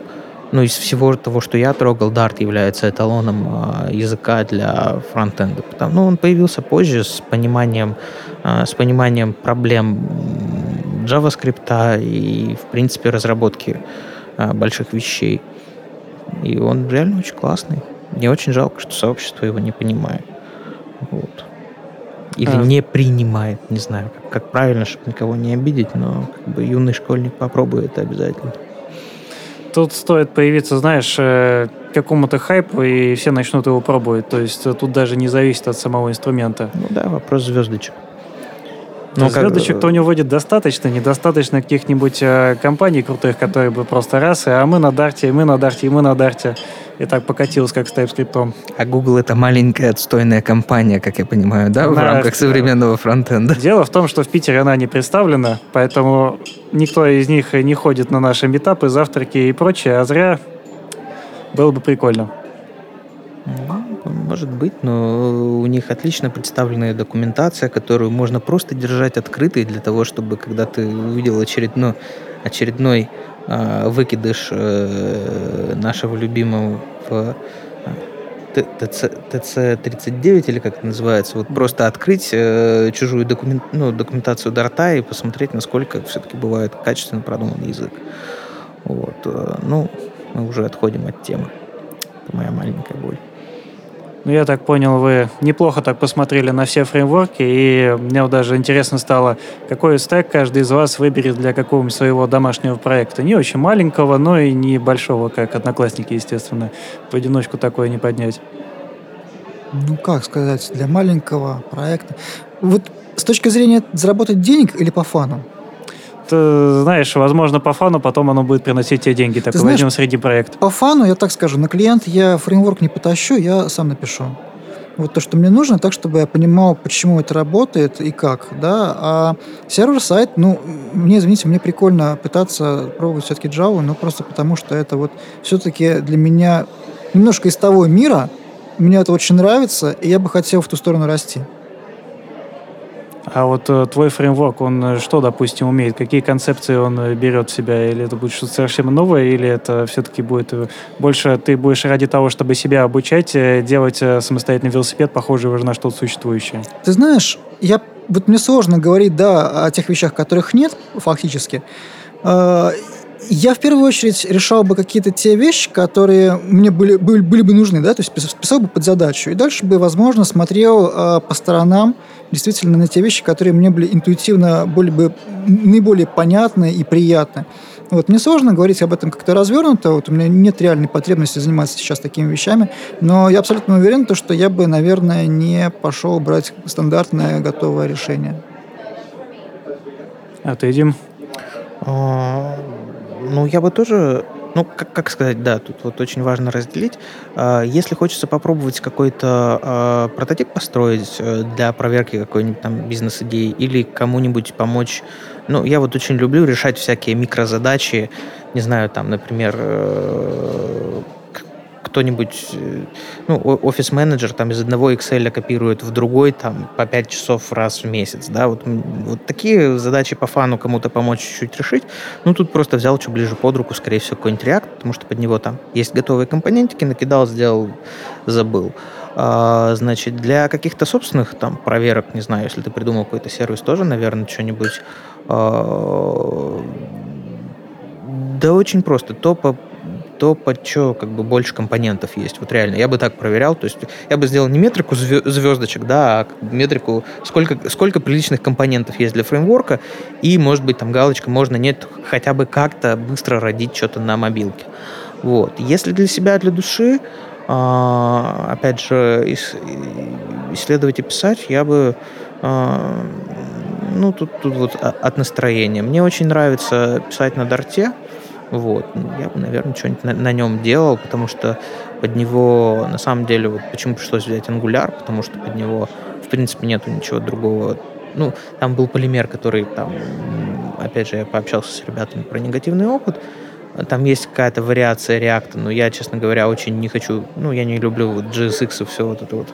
ну, из всего того, что я трогал, Dart является эталоном э, языка для фронтенда. Потому, ну, он появился позже с пониманием, э, с пониманием проблем JavaScript и, в принципе, разработки э, больших вещей. И он реально очень классный. Мне очень жалко, что сообщество его не понимает. Вот. Или а. не принимает, не знаю, как, как правильно, чтобы никого не обидеть, но как бы юный школьник попробует это обязательно. Тут стоит появиться, знаешь, э, какому-то хайпу, и все начнут его пробовать. То есть тут даже не зависит от самого инструмента. Ну да, вопрос звездочек. Ну, звездочек-то у него будет достаточно, недостаточно каких-нибудь э, компаний крутых, которые бы просто раз, а мы на Дарте, и мы на Дарте, и мы на Дарте. И так покатилось, как с TypeScript. А Google это маленькая отстойная компания, как я понимаю, да, в рамках современного фронтенда? Дело в том, что в Питере она не представлена, поэтому никто из них не ходит на наши метапы, завтраки и прочее, а зря было бы прикольно. Может быть, но у них отлично представленная документация, которую можно просто держать открытой для того, чтобы когда ты увидел очередной, очередной э, выкидыш э, нашего любимого в ТЦ-39 или как это называется, вот просто открыть э, чужую документ, ну, документацию Дарта и посмотреть, насколько все-таки бывает качественно продуманный язык. Вот. Э, ну, мы уже отходим от темы. Это моя маленькая боль. Ну, я так понял, вы неплохо так посмотрели на все фреймворки, и мне даже интересно стало, какой стек каждый из вас выберет для какого-нибудь своего домашнего проекта. Не очень маленького, но и не большого, как одноклассники, естественно. В одиночку такое не поднять. Ну, как сказать, для маленького проекта. Вот с точки зрения заработать денег или по фану? Ты знаешь, возможно, по фану потом оно будет приносить тебе деньги. Так знаешь, возьмем среди проект. По фану, я так скажу, на клиент я фреймворк не потащу, я сам напишу. Вот то, что мне нужно, так, чтобы я понимал, почему это работает и как, да. А сервер-сайт, ну, мне, извините, мне прикольно пытаться пробовать все-таки Java, но просто потому, что это вот все-таки для меня немножко из того мира, мне это очень нравится, и я бы хотел в ту сторону расти. А вот э, твой фреймворк, он э, что, допустим, умеет? Какие концепции он э, берет в себя? Или это будет что-то совершенно новое, или это все-таки будет э, больше ты будешь ради того, чтобы себя обучать, делать самостоятельный велосипед, похожий уже на что-то существующее? Ты знаешь, я вот мне сложно говорить, да, о тех вещах, которых нет, фактически. Я в первую очередь решал бы какие-то те вещи, которые мне были, были, были бы нужны, да, то есть писал бы под задачу. И дальше бы, возможно, смотрел э, по сторонам действительно на те вещи, которые мне были интуитивно были бы наиболее понятны и приятны. Вот, мне сложно говорить об этом как-то развернуто, вот у меня нет реальной потребности заниматься сейчас такими вещами, но я абсолютно уверен, то, что я бы, наверное, не пошел брать стандартное готовое решение. А ты, Дим? А, ну, я бы тоже ну, как, как сказать, да, тут вот очень важно разделить. А, если хочется попробовать какой-то э, прототип построить э, для проверки какой-нибудь там бизнес-идеи или кому-нибудь помочь, ну, я вот очень люблю решать всякие микрозадачи, не знаю, там, например, э, кто-нибудь, э, ну, офис-менеджер там из одного Excel копирует в другой там по 5 часов раз в месяц, да, вот, вот такие задачи по фану кому-то помочь чуть-чуть решить, ну, тут просто взял чуть ближе под руку, скорее всего, какой-нибудь React, потому что под него там есть готовые компонентики, накидал, сделал, забыл. А, значит, для каких-то собственных там проверок, не знаю, если ты придумал какой-то сервис, тоже, наверное, что-нибудь а, да очень просто. То по то под что как бы больше компонентов есть. Вот реально, я бы так проверял. То есть я бы сделал не метрику звездочек, да, а метрику, сколько, сколько приличных компонентов есть для фреймворка, и, может быть, там галочка, можно, нет, хотя бы как-то быстро родить что-то на мобилке. Вот. Если для себя, для души, а, опять же, исследовать и писать, я бы а, ну, тут, тут вот от настроения. Мне очень нравится писать на дарте, Вот. Ну, я бы, наверное, что-нибудь на, на нем делал, потому что под него, на самом деле, вот почему пришлось взять Angular, потому что под него, в принципе, нету ничего другого. Ну, там был полимер, который там, опять же, я пообщался с ребятами про негативный опыт, там есть какая-то вариация реакта, но я, честно говоря, очень не хочу, ну, я не люблю вот JSX и все вот это вот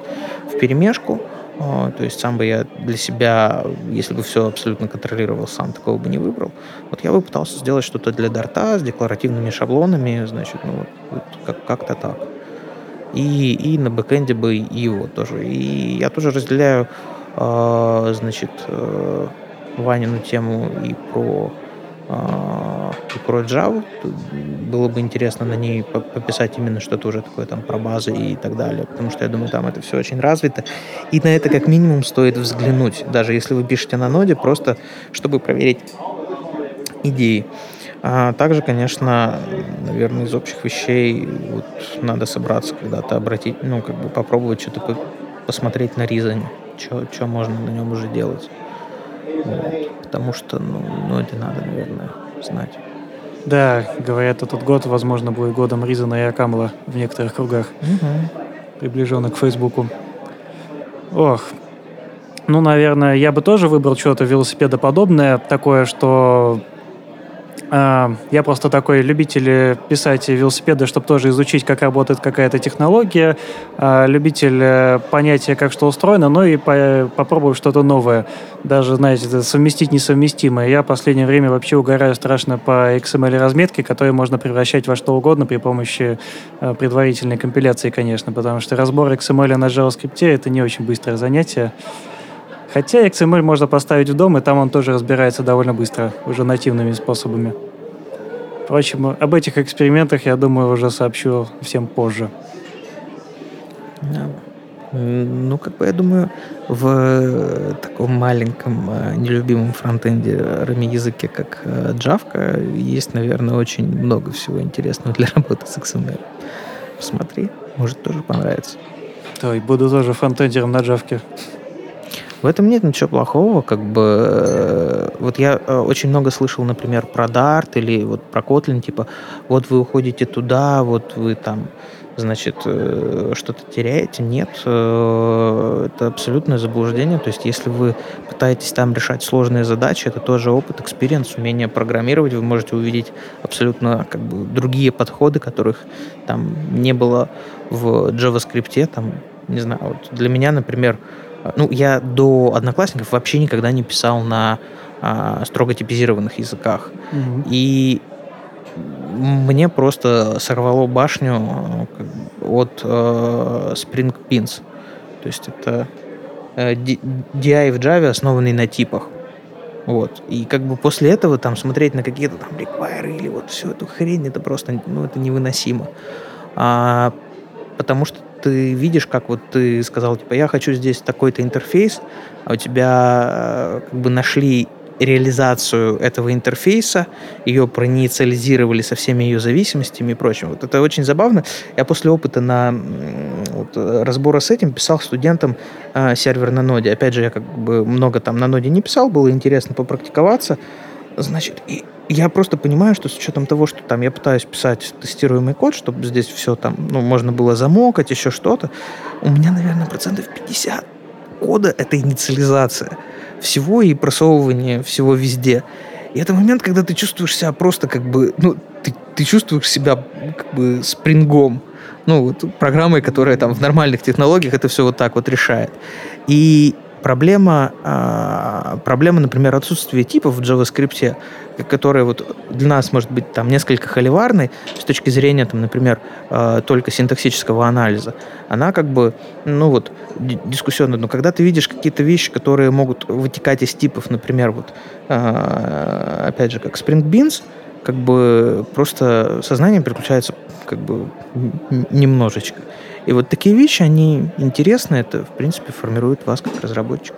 в перемешку. А, то есть сам бы я для себя, если бы все абсолютно контролировал сам, такого бы не выбрал. Вот я бы пытался сделать что-то для дарта с декларативными шаблонами, значит, ну вот, вот как- как-то так. И, и на бэкэнде бы его тоже. И я тоже разделяю, э, значит, э, Ванину тему и про и про Java. Было бы интересно на ней пописать именно что-то уже такое там про базы и так далее, потому что я думаю, там это все очень развито. И на это как минимум стоит взглянуть, даже если вы пишете на ноде, просто чтобы проверить идеи. А также, конечно, наверное, из общих вещей вот, надо собраться когда-то, обратить, ну, как бы попробовать что-то посмотреть на Reason, что можно на нем уже делать. Потому что, ну, ну, это надо, наверное, знать. Да, говорят, этот год, возможно, будет годом Ризана и Акамла в некоторых кругах, угу. приближенных к Фейсбуку. Ох, ну, наверное, я бы тоже выбрал что-то велосипедоподобное, такое, что я просто такой любитель писать велосипеды, чтобы тоже изучить, как работает какая-то технология, а, любитель э, понятия, как что устроено, но и попробовать что-то новое. Даже, знаете, совместить несовместимое. Я в последнее время вообще угораю страшно по XML-разметке, которую можно превращать во что угодно при помощи э, предварительной компиляции, конечно, потому что разбор XML на JavaScript — это не очень быстрое занятие. Хотя XML можно поставить в дом, и там он тоже разбирается довольно быстро, уже нативными способами. Впрочем, об этих экспериментах, я думаю, уже сообщу всем позже. Ну, как бы, я думаю, в э, таком маленьком, э, нелюбимом фронтенде рами языке, как э, Java, есть, наверное, очень много всего интересного для работы с XML. Посмотри, может, тоже понравится. Да, и буду тоже фронтендером на Java. В этом нет ничего плохого, как бы. Э, вот я э, очень много слышал, например, про Dart или вот про Kotlin, типа, вот вы уходите туда, вот вы там, значит, э, что-то теряете. Нет, это абсолютное заблуждение. То есть, если вы пытаетесь там решать сложные задачи, это тоже опыт, experience, умение программировать. Вы можете увидеть абсолютно как бы другие подходы, которых там не было в JavaScript. Там, не знаю, вот для меня, например, ну, я до одноклассников вообще никогда не писал на а, строго типизированных языках. Mm-hmm. И мне просто сорвало башню от э, Spring Pins. То есть это э, DI в Java, основанный на типах. Вот. И как бы после этого там смотреть на какие-то там require или вот всю эту хрень, это просто, ну, это невыносимо. А, потому что ты видишь, как вот ты сказал, типа, я хочу здесь такой-то интерфейс, а у тебя э, как бы нашли реализацию этого интерфейса, ее проинициализировали со всеми ее зависимостями и прочим. Вот это очень забавно. Я после опыта на вот, разбора с этим писал студентам э, сервер на ноде. Опять же, я как бы много там на ноде не писал, было интересно попрактиковаться. Значит, и я просто понимаю, что с учетом того, что там я пытаюсь писать тестируемый код, чтобы здесь все там, ну, можно было замокать, еще что-то, у меня, наверное, процентов 50 кода — это инициализация всего и просовывание всего везде. И это момент, когда ты чувствуешь себя просто как бы, ну, ты, ты чувствуешь себя как бы спрингом, ну, вот программой, которая там в нормальных технологиях это все вот так вот решает. И проблема, а, проблема, например, отсутствия типов в JavaScript, которая вот для нас может быть там несколько холиварной с точки зрения, там, например, а, только синтаксического анализа, она как бы, ну вот, дискуссионная. Но когда ты видишь какие-то вещи, которые могут вытекать из типов, например, вот, а, опять же, как Spring Beans, как бы просто сознание переключается как бы немножечко. И вот такие вещи, они интересны, это, в принципе, формирует вас как разработчика.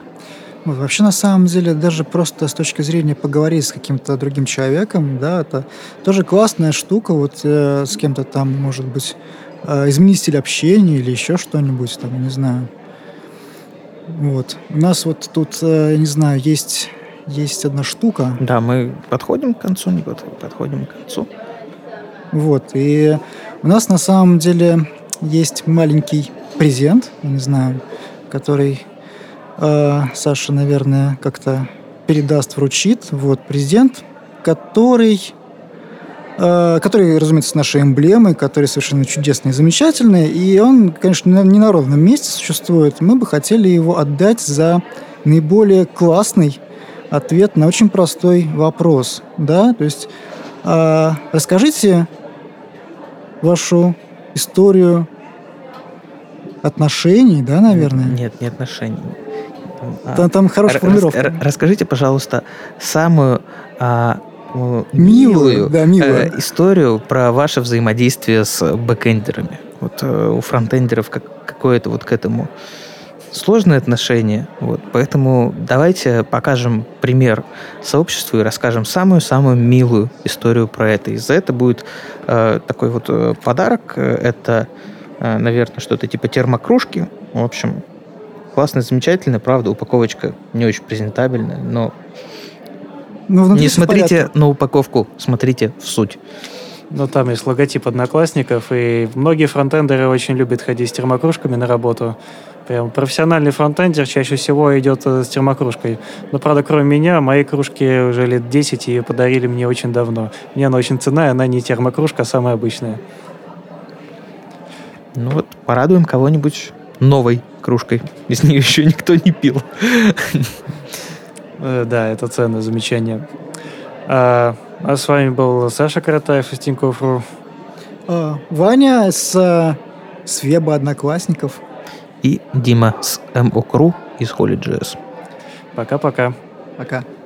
Вот, вообще, на самом деле, даже просто с точки зрения поговорить с каким-то другим человеком, да, это тоже классная штука, вот э, с кем-то там, может быть, э, изменить стиль общения или еще что-нибудь, там, не знаю. Вот. У нас вот тут, э, не знаю, есть, есть одна штука. Да, мы подходим к концу, не подходим к концу. Вот. И у нас на самом деле есть маленький презент, не знаю, который э, Саша, наверное, как-то передаст, вручит. Вот презент, который Э, который, разумеется, с нашей эмблемой, который совершенно чудесный и замечательный. И он, конечно, не на ровном месте существует. Мы бы хотели его отдать за наиболее классный ответ на очень простой вопрос. Да? То есть э, расскажите вашу историю отношений, да, наверное? Нет, не отношений. Там, там хорошая формулировка. Расскажите, пожалуйста, самую а, милую, да, милую. Э, историю про ваше взаимодействие с бэкэндерами. Вот э, у фронтендеров как, какое-то вот к этому сложное отношение. Вот, поэтому давайте покажем пример сообществу и расскажем самую-самую милую историю про это. И за это будет э, такой вот э, подарок. Это, э, наверное, что-то типа термокружки. В общем, классно, замечательно. Правда, упаковочка не очень презентабельная, но ну, Не смотрите на упаковку, смотрите в суть. Ну, там есть логотип одноклассников, и многие фронтендеры очень любят ходить с термокружками на работу. Прям профессиональный фронтендер чаще всего идет э, с термокружкой. Но, правда, кроме меня, мои кружки уже лет 10 и подарили мне очень давно. Мне она очень ценная, она не термокружка, а самая обычная. Ну вот, порадуем кого-нибудь новой кружкой. Из нее еще никто не пил. Э, да, это ценное замечание. А, а с вами был Саша Каратаев из Тинькофф.ру. А, Ваня с, с веба Одноклассников. И Дима с МОКРУ из Holy.js. Пока-пока. Пока. -пока. Пока.